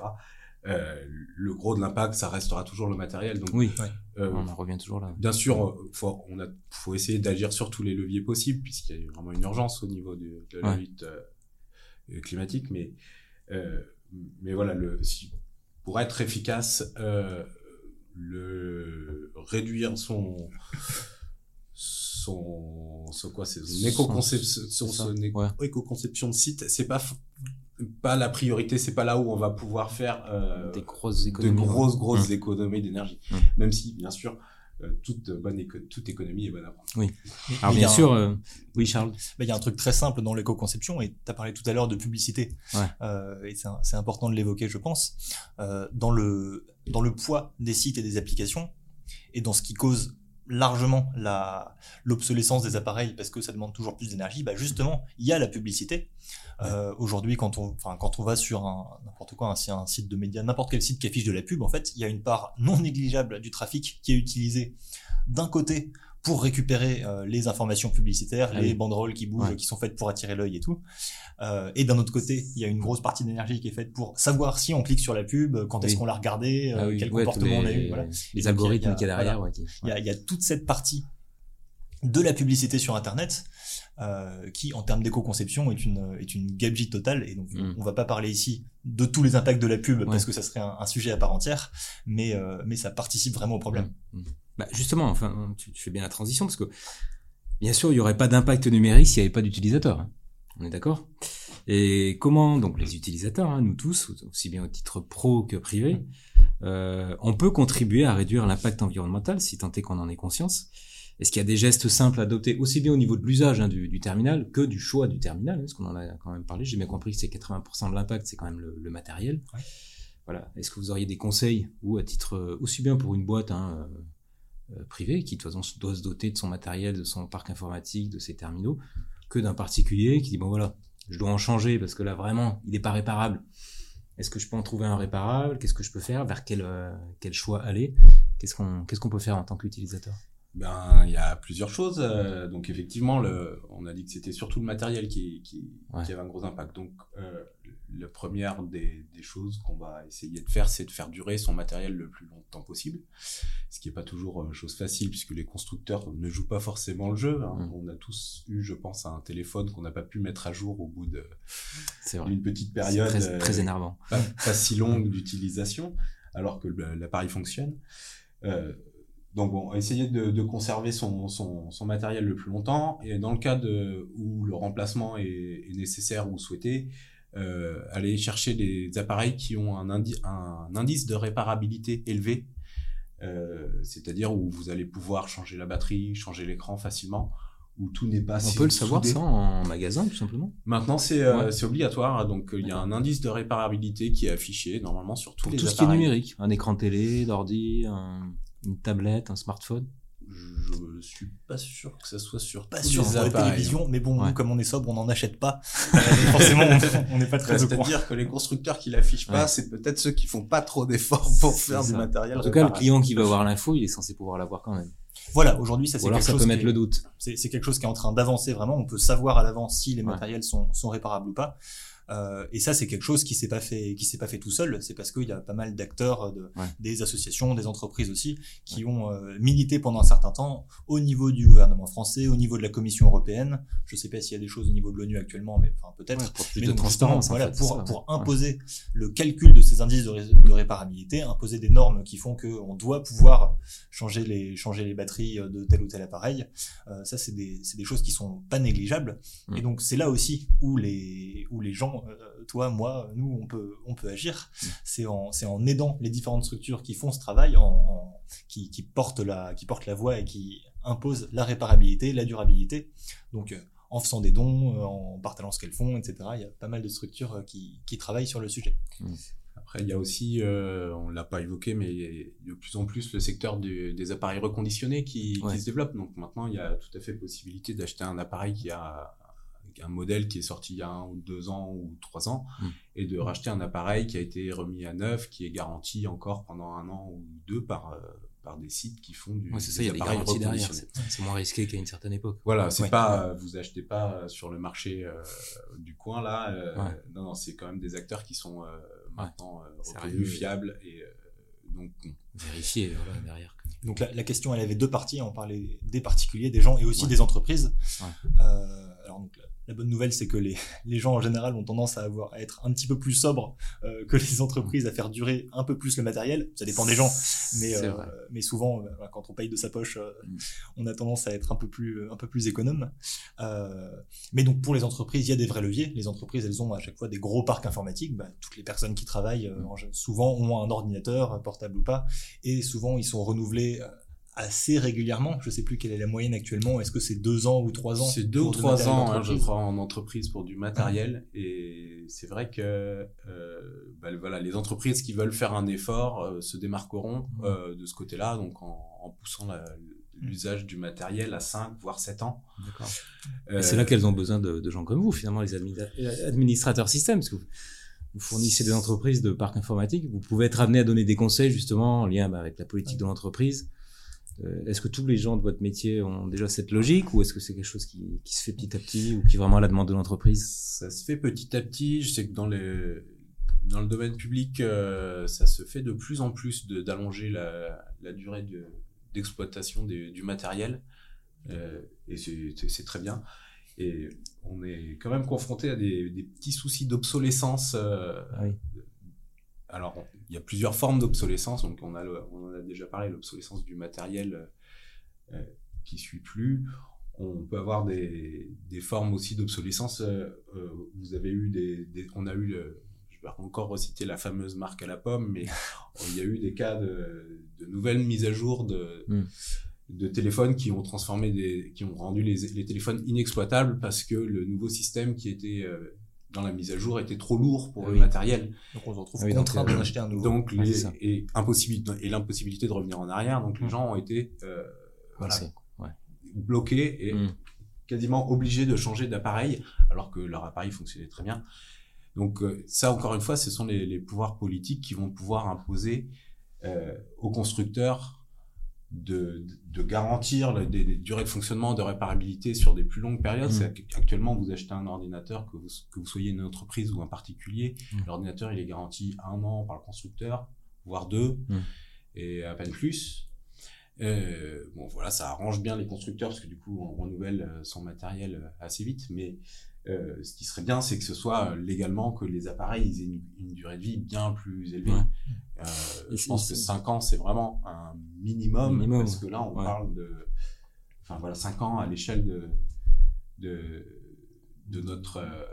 S3: euh, le gros de l'impact, ça restera toujours le matériel. Donc,
S2: Oui,
S3: euh,
S2: on en revient toujours là.
S3: bien sûr, euh, faut, on a, faut essayer d'agir sur tous les leviers possibles, puisqu'il y a vraiment une urgence au niveau de, de la
S2: Ouais.
S3: lutte euh, climatique. Mais, euh, mais voilà, le, si, pour être efficace, euh, le réduire son son, son quoi c'est son éco-conception éco-
S2: ouais.
S3: éco-conception de site c'est pas pas la priorité c'est pas là où on va pouvoir faire euh,
S2: Des grosses
S3: de
S2: économies. ouais.
S3: grosses grosses
S2: Mmh.
S3: économies d'énergie
S2: Mmh.
S3: même si bien sûr euh, toute bonne éco- toute économie est bonne à prendre
S4: Mais-
S2: Alors bien
S4: un-
S2: sûr, euh, oui Charles.
S4: Bah, il y a un truc très simple dans l'éco-conception, et tu as parlé tout à l'heure de publicité,
S2: Ouais.
S4: euh, et c'est important de l'évoquer, je pense, euh, dans, le, dans le poids des sites et des applications, et dans ce qui cause largement la l'obsolescence des appareils parce que ça demande toujours plus d'énergie bah justement il y a la publicité. Euh, aujourd'hui quand on enfin quand on va sur n'importe quoi un, un site de médias n'importe quel site qui affiche de la pub en fait il y a une part non négligeable du trafic qui est utilisé d'un côté pour récupérer euh, les informations publicitaires,
S2: Ah
S4: les banderoles qui bougent,
S2: Ouais.
S4: qui sont faites pour attirer l'œil et tout. Euh, et d'un autre côté, il y a une grosse partie d'énergie qui est faite pour savoir si on clique sur la pub, quand est-ce
S2: Oui.
S4: qu'on l'a regardé, euh,
S2: Ah oui,
S4: quel
S2: ouais,
S4: comportement on a eu. Voilà.
S2: les
S4: donc,
S2: algorithmes
S4: il y a-
S2: qu'il y a derrière.
S4: voilà.
S2: ouais, qui-
S4: Il y, a, il y a toute cette partie de la publicité sur Internet euh, qui, en termes d'éco-conception, est une, est une gabegie totale. Et donc,
S2: Mm.
S4: on va pas parler ici de tous les impacts de la pub
S2: Ouais.
S4: parce que ça serait un, un sujet à part entière, mais, euh, mais ça participe vraiment au problème.
S2: Mm. Bah, justement, enfin, tu, tu fais bien la transition parce que bien sûr, il n'y aurait pas d'impact numérique s'il n'y avait pas d'utilisateurs. hein. On est d'accord? Et comment, donc les utilisateurs, hein, nous tous, aussi bien au titre pro que privé, euh, on peut contribuer à réduire l'impact environnemental si tant est qu'on en ait conscience? Est-ce qu'il y a des gestes simples à adopter aussi bien au niveau de l'usage hein, du, du terminal que du choix du terminal? Parce qu'on en a quand même parlé, j'ai bien compris que c'est 80% de l'impact, c'est quand même le, le matériel.
S4: Ouais.
S2: Voilà. Est-ce que vous auriez des conseils ou à titre euh, aussi bien pour une boîte hein, euh, privée qui de toute façon doit se doter de son matériel, de son parc informatique, de ses terminaux, que d'un particulier qui dit bon voilà, je dois en changer parce que là vraiment il n'est pas réparable. Est-ce que je peux en trouver un réparable? Qu'est-ce que je peux faire? Vers quel euh, quel choix aller? Qu'est-ce qu'on qu'est-ce qu'on peut faire en tant qu'utilisateur?
S3: Ben, il y a plusieurs choses. euh, donc effectivement, le, on a dit que c'était surtout le matériel qui, qui,
S2: Ouais.
S3: qui avait un gros impact. Donc euh, la première des, des choses qu'on va essayer de faire, c'est de faire durer son matériel le plus longtemps possible. Ce qui n'est pas toujours euh, chose facile puisque les constructeurs ne jouent pas forcément le jeu. hein.
S2: Mm.
S3: On a tous eu, je pense, un téléphone qu'on n'a pas pu mettre à jour au bout d'une petite période.
S2: très,
S3: euh,
S2: très énervant.
S3: pas, pas si longue d'utilisation, alors que l'appareil fonctionne. Euh, donc bon, essayer de, de conserver son, son, son matériel le plus longtemps, et dans le cas de, où le remplacement est, est nécessaire ou souhaité, euh, aller chercher des appareils qui ont un, un indice de réparabilité élevé, euh, c'est-à-dire où vous allez pouvoir changer la batterie, changer l'écran facilement, où tout n'est pas.
S2: On peut le savoir ça en magasin tout simplement.
S3: Maintenant c'est euh, obligatoire, donc il y a un indice de réparabilité qui est affiché normalement sur tous
S2: Pour
S3: les
S2: tout
S3: appareils.
S2: ce qui est numérique, un écran télé, d'ordi, un- une tablette, un smartphone.
S3: Je suis pas sûr que ça soit sur
S4: Pas
S3: tous
S4: sûr
S3: les
S4: pour
S3: appareils.
S4: télévisions, mais bon,
S2: Ouais.
S4: nous, comme on est sobre, on n'en achète pas. Euh, forcément, on- n'est pas très au courant.
S3: C'est-à-dire que les constructeurs qui l'affichent pas,
S2: Ouais.
S3: c'est peut-être ceux qui font pas trop d'efforts pour
S2: C'est
S3: faire du matériel.
S2: En tout cas, le client qui va voir l'info, il est censé pouvoir l'avoir quand même.
S4: Voilà, aujourd'hui, ça c'est
S2: Ou alors
S4: quelque
S2: ça
S4: chose
S2: peut
S4: qui
S2: mettre
S4: est-
S2: le doute.
S4: c'est c'est quelque chose qui est en train d'avancer vraiment. On peut savoir à l'avance si les
S2: Ouais.
S4: matériels sont, sont réparables ou pas. Euh, et ça, c'est quelque chose qui s'est pas fait, qui s'est pas fait tout seul. C'est parce qu'il y a pas mal d'acteurs, de,
S2: Ouais.
S4: des associations, des entreprises aussi, qui ont euh, milité pendant un certain temps au niveau du gouvernement français, au niveau de la Commission européenne. Je sais pas s'il y a des choses au niveau de l'ONU actuellement, mais enfin peut-être.
S2: Ouais, pour plus
S4: Mais
S2: de
S4: donc,
S2: transparence. en
S4: voilà,
S2: fait,
S4: pour,
S2: c'est ça.
S4: pour
S2: Ouais.
S4: imposer le calcul de ces indices de, ré- de réparabilité, imposer des normes qui font qu'on doit pouvoir changer les, changer les batteries de tel ou tel appareil. Euh, ça, c'est des, c'est des choses qui sont pas négligeables.
S2: Mm.
S4: Et donc, c'est là aussi où les, où les gens, euh, toi, moi, nous, on peut, on peut agir. C'est en, c'est en aidant les différentes structures qui font ce travail, en, en- qui, qui portent la, qui portent la voie et qui imposent la réparabilité, la durabilité. Donc, euh, en faisant des dons, euh, en partageant ce qu'elles font, etc. Il y a pas mal de structures qui, qui travaillent sur le sujet.
S3: Après, il y a aussi, euh, on l'a pas évoqué, mais il y a de plus en plus le secteur du- des appareils reconditionnés qui,
S2: Ouais.
S3: qui se développe. Donc maintenant, il y a tout à fait possibilité d'acheter un appareil qui a un modèle qui est sorti il y a un ou deux ans ou trois ans
S2: Mm.
S3: et de racheter un appareil qui a été remis à neuf, qui est garanti encore pendant un an ou deux par, euh, par des sites qui font du
S2: Ouais, c'est ça, il y a des garanties derrière. C'est moins risqué qu'à une certaine époque.
S3: Voilà, c'est
S4: Ouais.
S3: pas, euh, vous achetez pas euh, sur le marché euh, du coin là. euh,
S2: Ouais.
S3: Non, non, c'est quand même des acteurs qui sont euh, maintenant euh, reconnus, fiables et euh, donc bon.
S2: Vérifier, voilà, derrière.
S4: Donc la, la question, elle avait deux parties. On parlait des particuliers, des gens et aussi
S2: Ouais.
S4: des entreprises.
S2: Ouais.
S4: Euh, alors donc, la, bonne nouvelle, c'est que les, les gens en général ont tendance à avoir à être un petit peu plus sobres euh, que les entreprises, à faire durer un peu plus le matériel. Ça dépend des gens, mais euh, mais souvent, euh, quand on paye de sa poche, euh,
S2: Mm.
S4: on a tendance à être un peu plus un peu plus économe. Euh, mais donc pour les entreprises, il y a des vrais leviers. Les entreprises, elles ont à chaque fois des gros parcs informatiques. Bah, toutes les personnes qui travaillent en- souvent ont un ordinateur, portable ou pas, et souvent ils sont renouvelés euh, assez régulièrement. Je sais plus quelle est la moyenne actuellement. Est-ce que c'est deux ans ou trois ans
S3: C'est deux ou trois ans, hein, je crois, en entreprise pour du matériel. Et c'est vrai que euh, bah, voilà, les entreprises qui veulent faire un effort euh, se démarqueront euh, de ce côté-là, donc en, en poussant la- l'usage du matériel à 5 voire 7 ans. Euh,
S2: c'est là qu'elles ont besoin de, de gens comme vous, finalement, les admi- administrateurs système, parce que vous, vous fournissez des entreprises de parcs informatiques, vous pouvez être amené à donner des conseils justement en lien bah, avec la politique de l'entreprise. Euh, est-ce que tous les gens de votre métier ont déjà cette logique ou est-ce que c'est quelque chose qui, qui se fait petit à petit ou qui est vraiment à la demande de l'entreprise?
S3: Ça se fait petit à petit. Je sais que dans les dans le domaine public, euh, ça se fait de plus en plus d'allonger la, la durée de- d'exploitation du matériel. Euh, et c'est- très bien. Et on est quand même confronté à des, des petits soucis d'obsolescence. euh,
S2: Ah oui.
S3: Alors, il y a plusieurs formes d'obsolescence. Donc, on, a le- on en a déjà parlé, l'obsolescence du matériel euh, qui suit plus. On peut avoir des, des formes aussi d'obsolescence. euh, euh, vous avez eu des, des- on a eu le, je vais encore reciter la fameuse marque à la pomme, mais il y a eu des cas de, de nouvelles mises à jour de,
S2: Mm.
S3: de téléphones qui ont transformé des, qui ont rendu les, les téléphones inexploitables parce que le nouveau système qui était euh, dans la mise à jour était trop lourd pour
S2: Ah
S3: le matériel.
S4: Donc on se retrouve
S2: Ah oui,
S4: contraint
S2: euh,
S4: d'en acheter un nouveau.
S3: Donc les,
S2: ça.
S3: et impossibilité et l'impossibilité de revenir en arrière. Donc les
S2: Mm.
S3: gens ont été euh, voilà,
S2: C'est- ouais.
S3: bloqués et
S2: Mm.
S3: quasiment obligés de changer d'appareil alors que leur appareil fonctionnait très bien. Donc euh, ça, encore une fois, ce sont les, les pouvoirs politiques qui vont pouvoir imposer euh, aux constructeurs de, de garantir des, des durées de fonctionnement, de réparabilité sur des plus longues périodes.
S2: Mm.
S3: C'est qu'actuellement, vous achetez un ordinateur, que vous, que vous soyez une entreprise ou un particulier,
S2: Mm.
S3: l'ordinateur, il est garanti un an par le constructeur, voire deux,
S2: Mm.
S3: et à peine plus. Euh, bon, voilà, ça arrange bien les constructeurs parce que du coup, on renouvelle euh, son matériel euh, assez vite. Mais euh, ce qui serait bien, c'est que ce soit légalement que les appareils ils aient une, une durée de vie bien plus élevée.
S2: Ouais.
S3: Euh, je pense que
S2: c'est-
S3: 5 ans, c'est vraiment un minimum,
S2: Minimum,
S3: parce que là, on
S2: ouais.
S3: parle de, enfin voilà, 5 ans à l'échelle de, de, de notre, euh,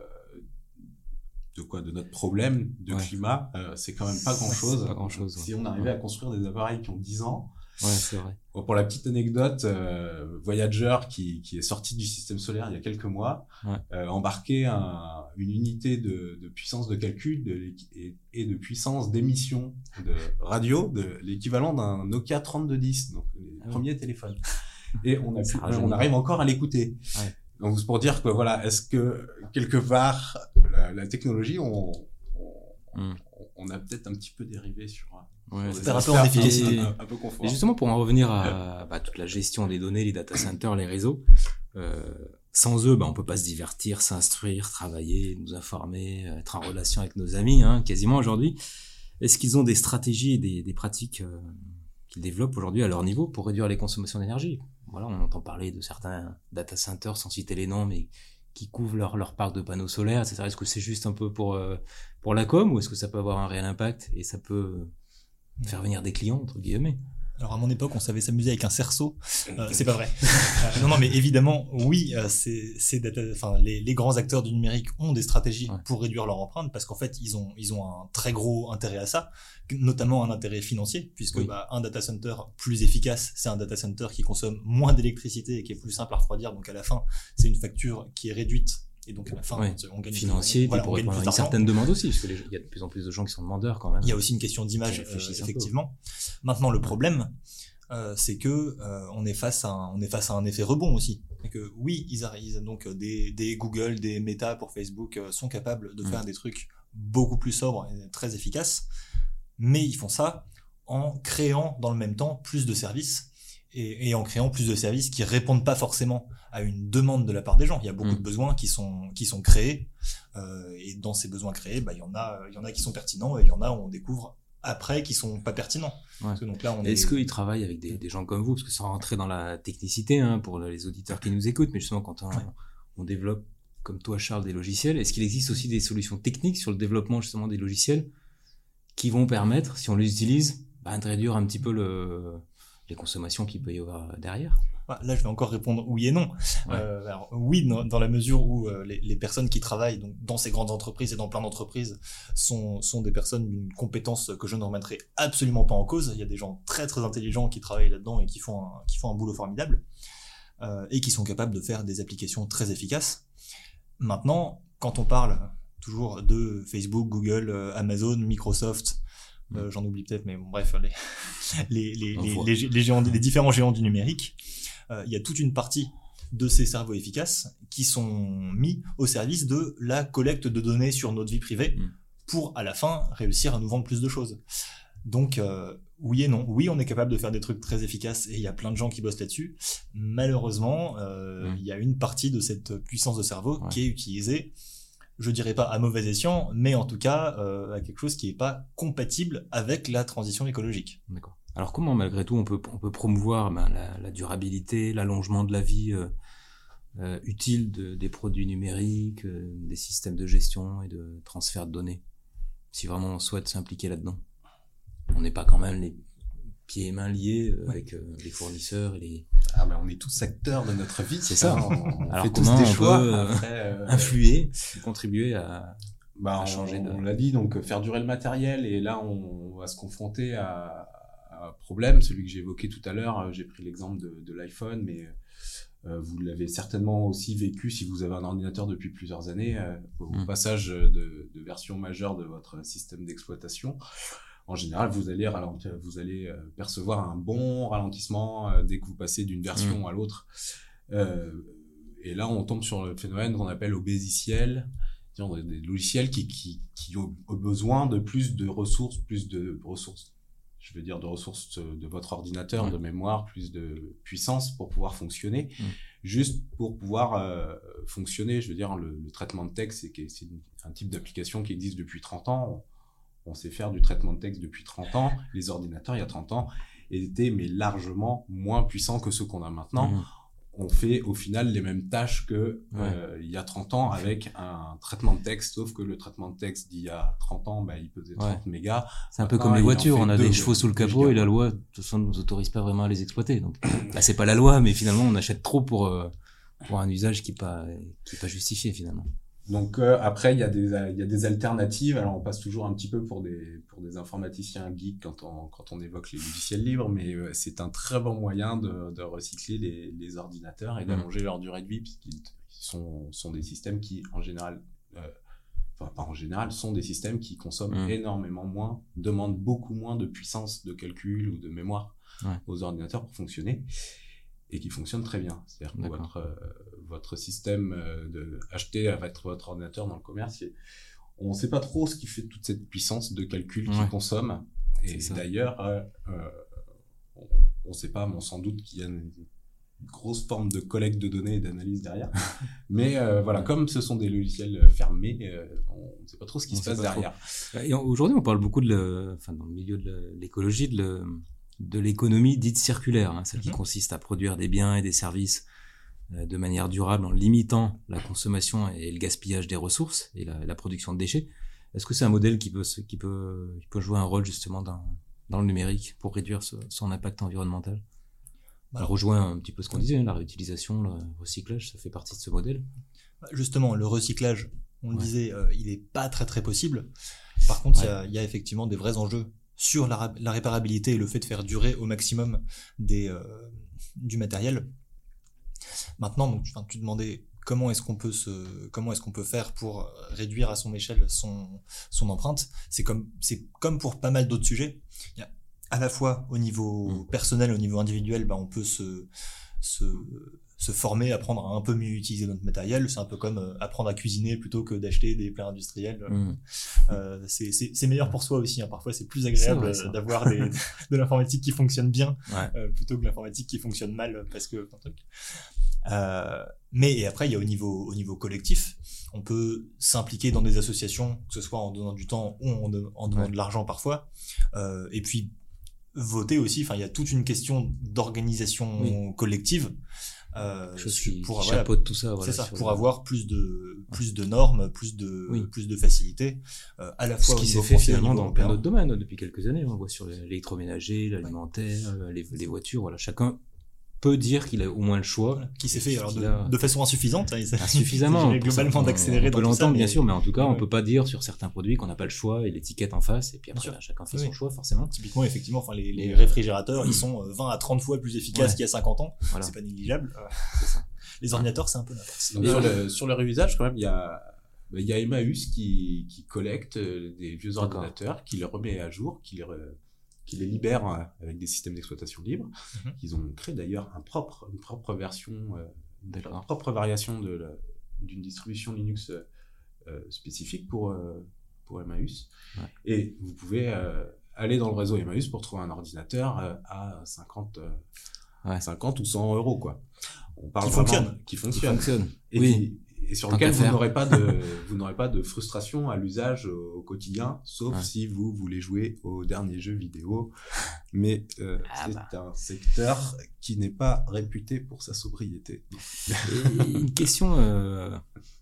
S3: de quoi de notre problème de
S2: Ouais.
S3: climat, euh, c'est quand même pas grand chose.
S2: pas
S3: Si
S2: ouais.
S3: on arrivait à construire des appareils qui ont 10 ans,
S2: Ouais, c'est vrai.
S3: Bon, pour la petite anecdote, euh, Voyager, qui, qui est sorti du système solaire il y a quelques mois,
S2: Ouais.
S3: euh, embarquait un- une unité de, de puissance de calcul de, et, et de puissance d'émission de radio, de l'équivalent d'un Nokia 3210, donc les
S2: Ah ouais.
S3: premiers téléphones. Et on, a pu- arrive encore à l'écouter.
S2: Ouais.
S3: Donc c'est pour dire que voilà, est-ce que quelque part la, la technologie, on, on,
S2: Mm.
S3: on a peut-être un petit peu dérivé sur,
S2: Ouais, c'est
S3: un-
S2: efficacité.
S3: un, un peu confort.
S2: Et justement, pour en revenir à bah, toute la gestion des données, les data centers, les réseaux, euh, sans eux, bah, on peut pas se divertir, s'instruire, travailler, nous informer, euh, être en relation avec nos amis, hein, quasiment aujourd'hui. Est-ce qu'ils ont des stratégies et des, des pratiques euh, qu'ils développent aujourd'hui à leur niveau pour réduire les consommations d'énergie? Voilà, on entend parler de certains data centers, sans citer les noms, mais qui couvrent leur, leur parc de panneaux solaires, etc. Est-ce que c'est juste un peu pour, euh, pour la com ou est-ce que ça peut avoir un réel impact et ça peut faire venir des clients, entre guillemets
S4: Alors à mon époque, on savait s'amuser avec un cerceau. Euh, c'est pas vrai. Euh, non, non, mais évidemment, oui, euh, c'est, enfin, les, les grands acteurs du numérique ont des stratégies
S2: Ouais.
S4: pour réduire leur empreinte parce qu'en fait, ils ont, ils ont un très gros intérêt à ça, notamment un intérêt financier, puisque
S2: Oui.
S4: bah, un data center plus efficace, c'est un data center qui consomme moins d'électricité et qui est plus simple à refroidir. Donc à la fin, c'est une facture qui est réduite. Et donc à la fin,
S2: Ouais.
S4: on gagne
S2: financier,
S4: voilà,
S2: pour répondre à une certaine demande aussi, parce que les gens- il y a de plus en plus de gens qui sont demandeurs quand même.
S4: Il y a aussi une question d'image, euh, effectivement. Maintenant, le problème, euh, c'est que euh, on est face à un, on est face à un effet rebond aussi. Et que oui, ils arrivent donc des, des Google, des Meta pour Facebook sont capables de
S2: Mm.
S4: faire des trucs beaucoup plus sobres et très efficaces, mais ils font ça en créant dans le même temps plus de services et, et en créant plus de services qui répondent pas forcément à une demande de la part des gens. Il y a beaucoup
S2: Mm.
S4: de besoins qui sont qui sont créés euh, et dans ces besoins créés, bah, il y en a il y en a qui sont pertinents et il y en a où on découvre après qui sont pas pertinents. Parce que donc là on est
S2: Est-ce qu'ils travaillent avec des, des gens comme vous? Parce que sans rentrer dans la technicité, hein, pour les auditeurs qui nous écoutent, mais justement quand on,
S4: Ouais.
S2: on développe, comme toi Charles, des logiciels, est-ce qu'il existe aussi des solutions techniques sur le développement justement des logiciels qui vont permettre, si on les utilise, bah, de réduire un petit peu le, les consommations qu'il peut y avoir derrière
S4: Ah, Là, je vais encore répondre oui et non.
S2: Ouais.
S4: Euh, alors, oui, dans, dans la mesure où euh, les, les personnes qui travaillent donc, dans ces grandes entreprises et dans plein d'entreprises sont, sont des personnes d'une compétence que je ne remettrai absolument pas en cause. Il y a des gens très très intelligents qui travaillent là-dedans et qui font un, qui font un boulot formidable euh, et qui sont capables de faire des applications très efficaces. Maintenant, quand on parle toujours de Facebook, Google, euh, Amazon, Microsoft, euh, j'en oublie peut-être, mais bon, bref, les, géants, différents géants du numérique, euh, il y a toute une partie de ces cerveaux efficaces qui sont mis au service de la collecte de données sur notre vie privée
S2: Mm.
S4: pour à la fin réussir à nous vendre plus de choses. Donc euh, oui et non. Oui, on est capable de faire des trucs très efficaces et il y a plein de gens qui bossent là-dessus. Malheureusement, euh,
S2: Mm.
S4: il y a une partie de cette puissance de cerveau
S2: Ouais.
S4: qui est utilisée, je dirais pas à mauvais escient, mais en tout cas euh, à quelque chose qui n'est pas compatible avec la transition écologique.
S2: D'accord. Alors comment malgré tout on peut, on peut promouvoir ben, la, durabilité, l'allongement de la vie euh, euh, utile de- des produits numériques, des systèmes de gestion et de transfert de données, si vraiment on souhaite s'impliquer là-dedans? On n'est pas quand même les pieds et mains liés euh,
S4: Ouais.
S2: avec euh, les fournisseurs et les
S3: Ah, mais on est tous acteurs de notre vie.
S2: C'est ça.
S3: On, on
S2: Alors
S3: fait tous des
S2: on
S3: choix.
S2: peut,
S3: Après, euh,
S2: influer, contribuer à...
S3: bah, on,
S2: changer de-
S3: on l'a dit, donc faire durer le matériel. Et là, on, va se confronter à, à un problème, celui que j'ai évoqué tout à l'heure. J'ai pris l'exemple de, de l'iPhone, mais euh, vous l'avez certainement aussi vécu si vous avez un ordinateur depuis plusieurs années, euh, au
S2: Mm.
S3: passage de, de version majeure de votre système d'exploitation. En général, vous allez, ralentir, vous allez euh, percevoir un bon ralentissement euh, dès que vous passez d'une version
S2: Mm.
S3: à l'autre. Euh, et là, on tombe sur le phénomène qu'on appelle obésiciel, des, logiciels qui, qui, qui ont besoin de plus de ressources, plus de ressources, je veux dire de ressources de votre ordinateur, de mémoire, plus de puissance pour pouvoir fonctionner,
S2: Mm.
S3: juste pour pouvoir euh, fonctionner. Je veux dire, le, le traitement de texte, c'est un type d'application qui existe depuis 30 ans. On, sait faire du traitement de texte depuis 30 ans. Les ordinateurs, il y a 30 ans, étaient mais largement moins puissants que ceux qu'on a maintenant
S2: Mhm.
S3: on fait au final les mêmes tâches que euh, il y a 30 ans avec un traitement de texte, sauf que le traitement de texte d'il y a 30 ans, bah, il pesait 30 mégas.
S2: C'est un peu comme les voitures, on a des chevaux sous le capot et la loi, de toute façon, nous autorise pas vraiment à les exploiter. Donc, là, c'est pas la loi, mais finalement, on achète trop pour, euh, pour un usage qui est pas, qui est pas justifié finalement.
S3: Donc euh, après, il y, a des, il y a des alternatives. Alors on passe toujours un petit peu pour des, pour des informaticiens geeks quand on, quand on évoque les logiciels libres, mais euh, c'est un très bon moyen de, de recycler les, les ordinateurs et d'allonger leur durée de vie, puisqu'ils sont, sont des systèmes qui, en général, euh, enfin pas en général, sont des systèmes qui consomment
S2: Mm.
S3: énormément moins, demandent beaucoup moins de puissance de calcul ou de mémoire
S2: Ouais.
S3: aux ordinateurs pour fonctionner et qui fonctionnent très bien. C'est-à-dire que votre, votre système euh, de acheter avec votre ordinateur dans le commerce, on ne sait pas trop ce qui fait toute cette puissance de calcul
S2: Ouais.
S3: qu'il consomme. Et d'ailleurs, euh, euh, on ne sait pas, mais on s'en doute qu'il y a une grosse forme de collecte de données et d'analyse derrière. mais euh, voilà, comme ce sont des logiciels fermés, euh, on ne sait pas trop ce qui
S2: On
S3: se passe derrière.
S2: Aujourd'hui, on parle beaucoup de, le, enfin, dans le milieu de l'écologie, de, l'économie dite circulaire, hein, celle qui
S4: Mhm.
S2: consiste à produire des biens et des services de manière durable en limitant la consommation et le gaspillage des ressources et la, la production de déchets. Est-ce que c'est un modèle qui peut, se- qui peut, qui peut jouer un rôle justement dans, dans le numérique pour réduire ce- son impact environnemental?
S4: Bah,
S2: On rejoint un petit peu ce qu'on disait, hein, la réutilisation, le recyclage, ça fait partie de ce modèle.
S4: Justement, le recyclage, on le disait, euh, il est pas très très possible. Par contre, il y a- il y, a effectivement des vrais enjeux sur la, ra- la réparabilité et le fait de faire durer au maximum des, euh, du matériel. Maintenant, donc, enfin, tu demandais comment est-ce qu'on peut se, comment est-ce qu'on peut faire pour réduire à son échelle son, son empreinte. C'est comme, c'est comme pour pas mal d'autres sujets. Il y a à la fois au niveau
S2: Mm.
S4: personnel, au niveau individuel, bah, on peut se, se, se former, apprendre à un peu mieux utiliser notre matériel. C'est un peu comme euh, apprendre à cuisiner plutôt que d'acheter des plats industriels.
S2: Mm.
S4: Euh, c'est- meilleur pour soi aussi. hein. Parfois, c'est plus agréable euh, d'avoir de l'informatique qui fonctionne bien
S2: Ouais.
S4: euh, plutôt que l'informatique qui fonctionne mal parce que. truc. Euh, mais et après, il y a au niveau au niveau collectif, on peut s'impliquer dans des associations, que ce soit en donnant du temps ou en, en donnant
S2: Ouais.
S4: de l'argent parfois, et puis voter aussi. Enfin, il y a toute une question d'organisation collective. Euh,
S2: chose qui,
S4: pour voilà,
S2: chapeaute tout ça. Voilà,
S4: ça, pour
S2: le-
S4: avoir plus de plus de normes, plus de
S2: Oui.
S4: plus de facilité, euh, à la
S2: Ce
S4: fois au
S2: qui s'est fait finalement dans plein d'autres domaines hein, depuis quelques années. On voit sur l'électroménager, l'alimentaire, euh, les, les voitures. Voilà, chacun peut dire qu'il a au moins le choix.
S4: Qui s'est fait alors de,
S2: qu'il a-
S4: de façon insuffisante. hein, il
S2: Insuffisamment.
S4: globalement
S2: On-
S4: d'accélérer
S2: On
S4: dans
S2: l'entendre,
S4: mais-
S2: bien sûr, mais en tout cas, on
S4: Ouais.
S2: peut pas dire sur certains produits qu'on n'a pas le choix et l'étiquette en face. Et puis après,
S4: sûr.
S2: bah, chacun fait
S4: Oui.
S2: son choix, forcément.
S4: Typiquement, effectivement, enfin les,
S2: euh,
S4: réfrigérateurs, ils sont euh, 20 à 30 fois plus efficaces
S2: Ouais.
S4: qu'il y a 50 ans.
S2: Voilà,
S4: C'est pas négligeable. Euh,
S2: ça.
S4: Les ordinateurs, c'est un peu
S2: Et
S3: sur, le, sur le réusage, quand même, il y a, bah, il y a Emmaüs qui, qui collecte euh, des vieux ordinateurs, qui les remet à jour, qui les, re- qui les libère euh, avec des systèmes d'exploitation libre.
S4: Mhm.
S3: Ils ont créé d'ailleurs un propre, une propre version, euh, une propre variation de la- d'une distribution Linux euh, spécifique pour, pour Emmaüs.
S2: Ouais.
S3: Et vous pouvez aller dans le réseau Emmaüs pour trouver un ordinateur à 50, euh,
S2: Ouais.
S3: 50 ou 100 euros, quoi. On parle
S4: Qui fonctionne.
S3: Qui
S2: Qui
S3: fonctionne
S2: fonctionne.
S3: et,
S2: oui.
S3: Et sur lequel vous n'aurez pas de vous n'aurez pas de frustration à l'usage au, au quotidien, sauf
S2: Ouais.
S3: si vous voulez jouer aux derniers jeux vidéo. Mais euh,
S2: Ah
S3: c'est
S2: bah.
S3: un secteur qui n'est pas réputé pour sa sobriété.
S2: Une question euh,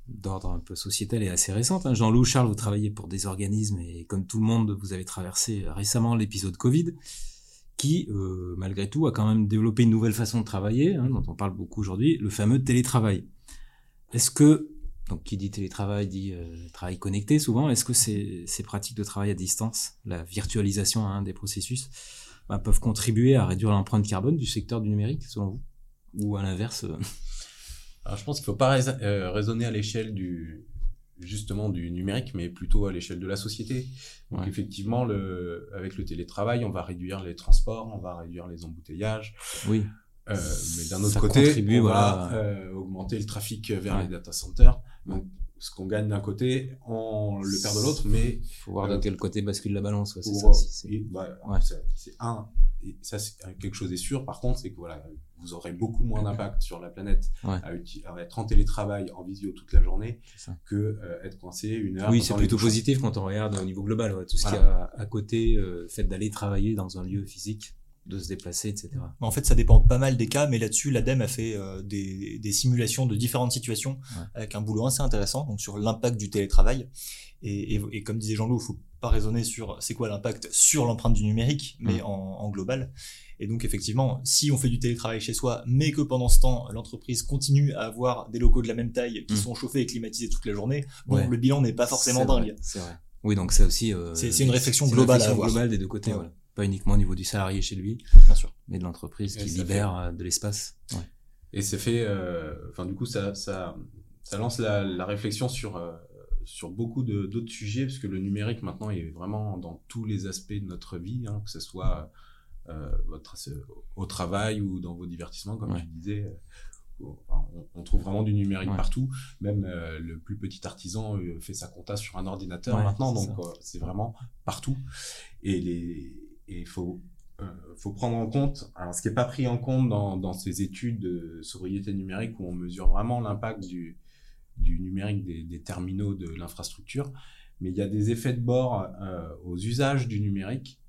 S2: d'ordre un peu sociétal et assez récente. hein. Jean-Loup, Charles, vous travaillez pour des organismes et comme tout le monde, vous avez traversé récemment l'épisode Covid qui, euh, malgré tout, a quand même développé une nouvelle façon de travailler, hein, dont on parle beaucoup aujourd'hui, le fameux télétravail. Est-ce que, donc qui dit télétravail dit euh, travail connecté souvent, est-ce que ces, ces pratiques de travail à distance, la virtualisation hein, des processus, bah, peuvent contribuer à réduire l'empreinte carbone du secteur du numérique, selon vous? Ou à l'inverse euh,
S3: Alors je pense qu'il ne faut pas rais- euh, raisonner à l'échelle du justement du numérique, mais plutôt à l'échelle de la société. Donc
S2: Ouais.
S3: effectivement, le, avec le télétravail, on va réduire les transports, on va réduire les embouteillages,
S2: Oui.
S3: Euh, mais d'un autre
S2: Ça
S3: côté,
S2: contribue,
S3: on
S2: voilà.
S3: va euh, augmenter le trafic vers
S2: Ouais.
S3: les data centers. Donc, ce qu'on gagne d'un côté, on le perd de l'autre, mais
S2: faut voir
S3: Euh,
S2: de quel côté bascule la balance. ouais, c'est ça, si c'est-
S3: et, bah, c'est- un. Et ça, c'est quelque chose est sûr. Par contre, c'est que voilà, vous aurez beaucoup moins d'impact sur la planète
S2: Ouais.
S3: à, à être en télétravail, en visio toute la journée, que euh, être coincé une heure.
S2: Oui, c'est plutôt positif quand on regarde au niveau global. ouais, tout ce qu'il y
S3: Voilà.
S2: a à côté, euh, le fait d'aller travailler dans un lieu physique, de se déplacer, etc.
S4: En fait, ça dépend pas mal des cas, mais là-dessus, l'ADEME a fait euh, des, des simulations de différentes situations
S2: Ouais.
S4: avec un boulot assez intéressant, donc sur l'impact du télétravail. Et, et, et comme disait Jean-Loup, il faut pas raisonner sur c'est quoi l'impact sur l'empreinte du numérique, mais en, en global. Et donc effectivement, si on fait du télétravail chez soi, mais que pendant ce temps, l'entreprise continue à avoir des locaux de la même taille qui
S2: Mm.
S4: sont chauffés et climatisés toute la journée, bon,
S2: Ouais.
S4: le bilan n'est pas forcément dingue.
S2: C'est vrai. Oui, donc ça aussi. euh,
S4: C'est- c'est une réflexion globale à
S2: réflexion
S4: avoir.
S2: globale des deux côtés,
S4: Ouais.
S2: voilà. Pas uniquement au niveau du salarié chez lui,
S4: Bien sûr.
S2: mais de l'entreprise qui libère euh, de l'espace. Ouais.
S3: Et c'est fait, euh, enfin du coup ça, ça, ça lance la, la réflexion sur, euh, sur beaucoup d'autres sujets, parce que le numérique maintenant est vraiment dans tous les aspects de notre vie, hein, que ce soit euh, votre, au travail ou dans vos divertissements, comme
S2: Ouais.
S3: tu disais. enfin, on, trouve vraiment du numérique
S2: Ouais.
S3: partout, même euh, le plus petit artisan euh, fait sa compta sur un ordinateur
S2: Ouais,
S3: maintenant, donc euh, c'est vraiment partout. Et les, et il faut euh, faut prendre en compte, alors ce qui n'est pas pris en compte dans, dans ces études de sobriété numérique où on mesure vraiment l'impact du, du numérique des, des terminaux de l'infrastructure, mais il y a des effets de bord euh, aux usages du numérique.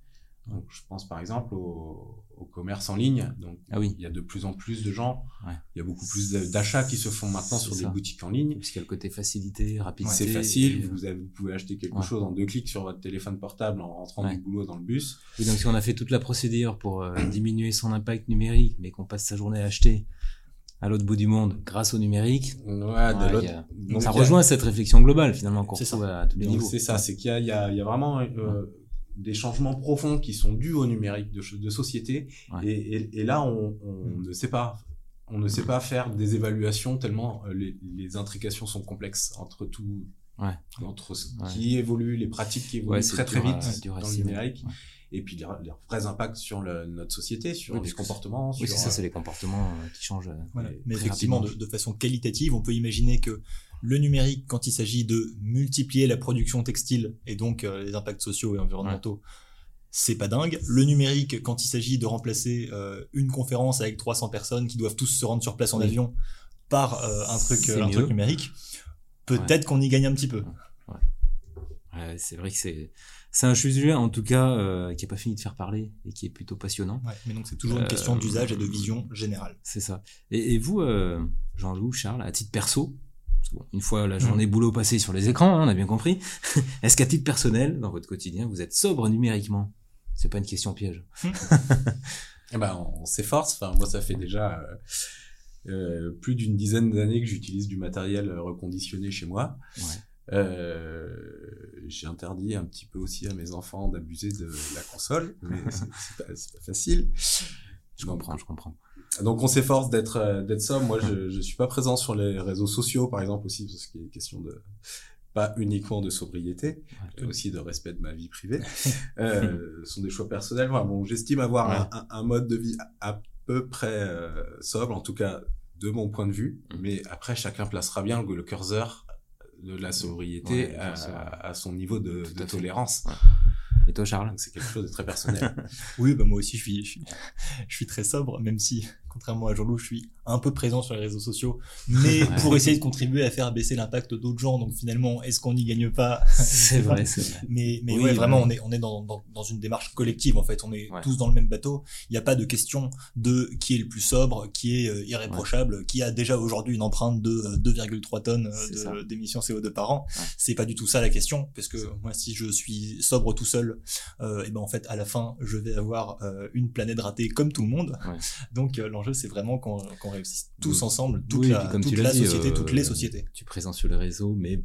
S3: Donc, je pense par exemple au, au commerce en ligne. Donc,
S2: Ah oui.
S3: il y a de plus en plus de gens.
S2: Ouais.
S3: Il y a beaucoup plus d'achats qui se font maintenant sur des boutiques en ligne.
S2: Puisqu'il y a le côté facilité, rapidité.
S3: C'est facile,
S2: et,
S3: vous, avez- vous pouvez acheter quelque
S2: Ouais.
S3: chose en deux clics sur votre téléphone portable en rentrant
S2: Ouais.
S3: du boulot dans le bus.
S2: Oui, donc si on a fait toute la procédure pour euh, diminuer son impact numérique, mais qu'on passe sa journée à acheter à l'autre bout du monde grâce au numérique,
S3: Ouais, de
S2: Ouais,
S3: l'autre-
S2: il y a-
S3: donc,
S2: ça
S3: a-
S2: rejoint cette réflexion globale finalement qu'on retrouve à tous les niveaux.
S3: C'est ça, c'est qu'il y a vraiment euh, des changements profonds qui sont dus au numérique de, de société.
S2: Ouais.
S3: Et, et, et là, on, on
S4: Mm.
S3: ne sait pas. On ne sait pas faire des évaluations tellement euh, les, les intrications sont complexes entre tout,
S2: Ouais.
S3: entre ce
S2: Ouais.
S3: qui évolue, les pratiques qui évoluent
S2: Ouais, c'est
S3: très très vite
S2: à
S3: dans le numérique,
S2: Ouais.
S3: et puis les, les vrais impacts sur le- notre société, sur
S2: Oui,
S3: les comportements.
S2: Oui, c'est ça, c'est
S3: euh,
S2: les comportements euh, qui changent. euh,
S4: Voilà. Mais effectivement, de, façon qualitative, on peut imaginer que le numérique, quand il s'agit de multiplier la production textile et donc euh, les impacts sociaux et environnementaux, c'est pas dingue. Le numérique, quand il s'agit de remplacer euh, une conférence avec 300 personnes qui doivent tous se rendre sur place en
S2: Oui.
S4: avion par euh, un truc,
S2: C'est
S4: un truc numérique, peut-être qu'on y gagne un petit peu.
S2: Ouais, c'est vrai que c'est c'est un sujet en tout cas euh, qui est pas fini de faire parler et qui est plutôt passionnant.
S4: Ouais, mais donc c'est toujours une
S2: Euh,
S4: question d'usage et de vision générale.
S2: C'est ça. Et, et vous, euh, Jean-Loup, Charles, à titre perso, parce que bon, une fois
S4: Mm.
S2: la journée boulot passée sur les écrans, hein, on a bien compris, est-ce qu'à titre personnel, dans votre quotidien, vous êtes sobre numériquement? C'est pas une question piège.
S3: Eh ben, on, on s'efforce. Enfin, moi, ça fait déjà euh, plus d'une dizaine d'années que j'utilise du matériel reconditionné chez moi.
S2: Ouais.
S3: Euh, j'ai interdit un petit peu aussi à mes enfants d'abuser de la console, mais c'est pas, facile.
S2: Je comprends, je comprends.
S3: Donc on s'efforce d'être euh, d'être sobre. Moi, je je suis pas présent sur les réseaux sociaux, par exemple aussi parce qu'il est question de pas uniquement de sobriété, mais aussi de respect de ma vie privée. euh, ce sont des choix personnels. Voilà, bon, j'estime avoir
S2: Ouais.
S3: un, un- un mode de vie à, à peu près euh, sobre, en tout cas de mon point de vue.
S2: Mm.
S3: Mais après, chacun placera bien le, le curseur de la sobriété
S2: Ouais,
S3: à, son niveau de, de tolérance.
S2: Et toi, Charles?
S3: C'est quelque chose de très personnel.
S4: Oui, bah moi aussi je suis, je suis, je suis très sobre, même si, contrairement à Jean-Loup, je suis un peu présent sur les réseaux sociaux, mais
S2: Ouais.
S4: pour essayer de contribuer à faire baisser l'impact d'autres gens. Donc finalement, est-ce qu'on n'y gagne pas?
S2: C'est vrai, c'est vrai.
S4: Mais, mais
S2: Oui,
S4: ouais, vraiment, on est, on est dans, dans, dans une démarche collective en fait. On est
S2: Ouais.
S4: tous dans le même bateau. Il n'y a pas de question de qui est le plus sobre, qui est euh, irréprochable, qui a déjà aujourd'hui une empreinte de euh, 2,3 tonnes euh,
S2: ça.
S4: de- d'émissions CO2 par an. C'est pas du tout ça la question, parce que moi, si je suis sobre tout seul, euh, et ben en fait, à la fin, je vais avoir euh, une planète ratée comme tout le monde. Donc euh, l'enjeu, c'est vraiment qu'on réussisse tous ensemble, toute
S2: Oui,
S4: la,
S2: comme
S4: toute la
S2: dit,
S4: société,
S2: euh,
S4: toutes les sociétés.
S2: Tu es présent sur les réseaux, mais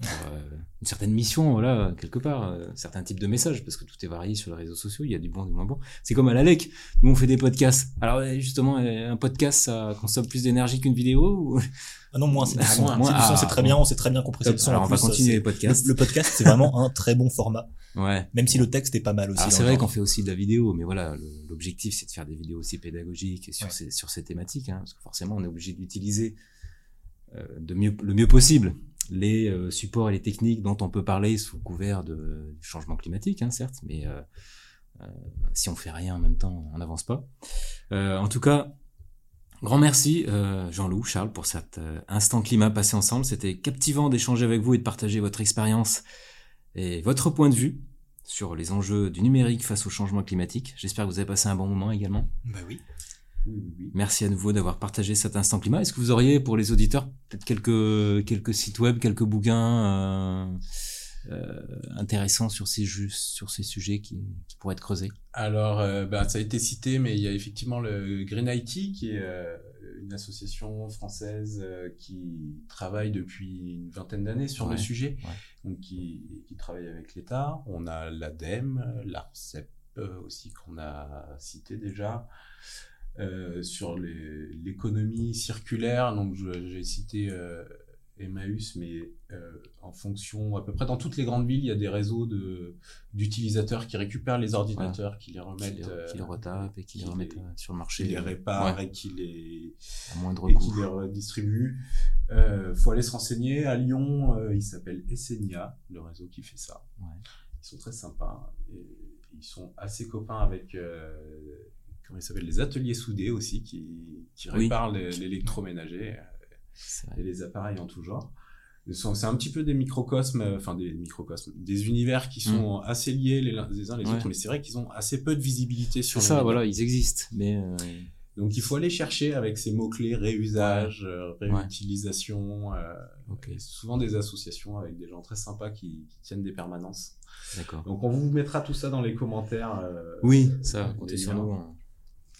S2: une certaine mission, voilà, quelque part, euh, certains types de messages, parce que tout est varié sur les réseaux sociaux, il y a du bon, du moins bon. C'est comme à la LEC, nous on fait des podcasts. Alors euh, justement, euh, un podcast, ça consomme plus d'énergie qu'une vidéo ou...
S4: Ah non, moins, c'est
S2: Ah,
S4: du son.
S2: moins,
S4: C'est
S2: ah,
S4: c'est très bien, on sait très bien.
S2: Alors
S4: En
S2: on va continuer les podcasts.
S4: Le, le podcast, c'est vraiment un très bon format,
S2: Ouais.
S4: même si le texte est pas mal aussi.
S2: C'est vrai qu'on fait aussi de la vidéo, mais voilà, l'objectif c'est de faire des vidéos aussi pédagogiques sur
S4: Ouais.
S2: ces sur ces thématiques, hein, parce que forcément on est obligé d'utiliser euh, de mieux le mieux possible les euh, supports et les techniques dont on peut parler sous couvert de changement climatique, hein, certes, mais euh, euh, si on fait rien en même temps, on n'avance pas. En tout cas, grand merci Jean-Loup, Charles pour cet instant climat passé ensemble. C'était captivant d'échanger avec vous et de partager votre expérience et votre point de vue sur les enjeux du numérique face au changement climatique. J'espère que vous avez passé un bon moment également.
S4: Bah oui.
S3: Oui, oui, oui.
S2: Merci à nouveau d'avoir partagé cet instant climat. Est-ce que vous auriez pour les auditeurs peut-être quelques quelques sites web, quelques bouquins euh, euh, intéressant sur ces, sur ces sujets qui, qui pourraient être creusés?
S3: Alors, euh, bah, ça a été cité, mais il y a effectivement le Green IT, qui est une association française qui travaille depuis une vingtaine d'années sur le sujet, donc qui, qui, travaille avec l'État. On a l'ADEME, l'ARCEP aussi qu'on a cité déjà. Sur l'économie circulaire, donc j'ai cité Emmaüs, mais euh, en fonction, à peu près dans toutes les grandes villes, il y a des réseaux de d'utilisateurs qui récupèrent les ordinateurs, qui les remettent,
S2: qui les, euh, retapent et qui, les remettent euh, sur le marché,
S3: qui les réparent et qui les
S2: à moindre
S3: et qui les redistribuent. Euh, faut aller se renseigner. À Lyon, il s'appelle Essenia, le réseau qui fait ça. Ils sont très sympas et ils sont assez copains avec comment ils s'appellent les ateliers soudés aussi qui qui réparent l'électroménager et les appareils en tout genre. C'est un petit peu des microcosmes, euh, enfin des microcosmes, des univers qui sont mm. assez liés les, uns les autres, mais c'est vrai qu'ils ont assez peu de visibilité sur.
S2: Ça, voilà, ils existent, mais. Euh,
S3: Donc il faut aller chercher avec ces mots clés réusage, euh, réutilisation. Souvent des associations avec des gens très sympas qui, qui tiennent des permanences.
S2: D'accord.
S3: Donc on vous mettra tout ça dans les commentaires.
S2: oui, ça, comptez sur nous. Hein.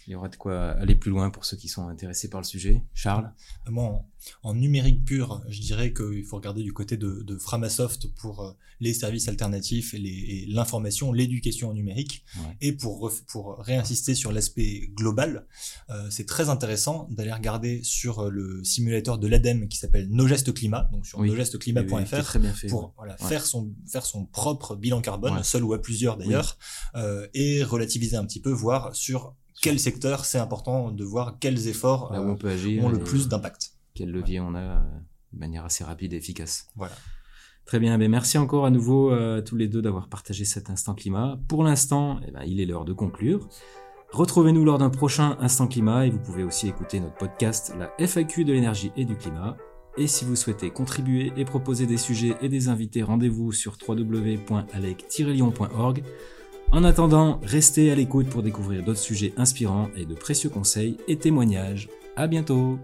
S2: Il y aura de quoi aller plus loin pour ceux qui sont intéressés par le sujet. Charles?
S4: Moi, en, numérique pur, je dirais qu'il faut regarder du côté de, de Framasoft pour euh, les services alternatifs et l'information, l'éducation en numérique. Et pour, pour réinsister sur l'aspect global, euh, c'est très intéressant d'aller regarder sur euh, le simulateur de l'ADEME qui s'appelle Nos Gestes Climat, donc sur oui. nosgestesclimat.fr, pour voilà, faire, son, faire son propre bilan carbone, seul ou à plusieurs d'ailleurs, euh, et relativiser un petit peu, voir sur quel secteur c'est important de voir quels efforts
S2: Là où on peut agir
S4: ont le plus d'impact.
S2: Quel levier on a euh, de manière assez rapide et efficace.
S4: Voilà.
S2: Très bien, ben merci encore à nouveau euh, tous les deux d'avoir partagé cet instant climat. Pour l'instant, eh ben, il est l'heure de conclure. Retrouvez-nous lors d'un prochain instant climat et vous pouvez aussi écouter notre podcast, la FAQ de l'énergie et du climat. Et si vous souhaitez contribuer et proposer des sujets et des invités, rendez-vous sur www.alec-lyon.org. En attendant, restez à l'écoute pour découvrir d'autres sujets inspirants et de précieux conseils et témoignages. À bientôt!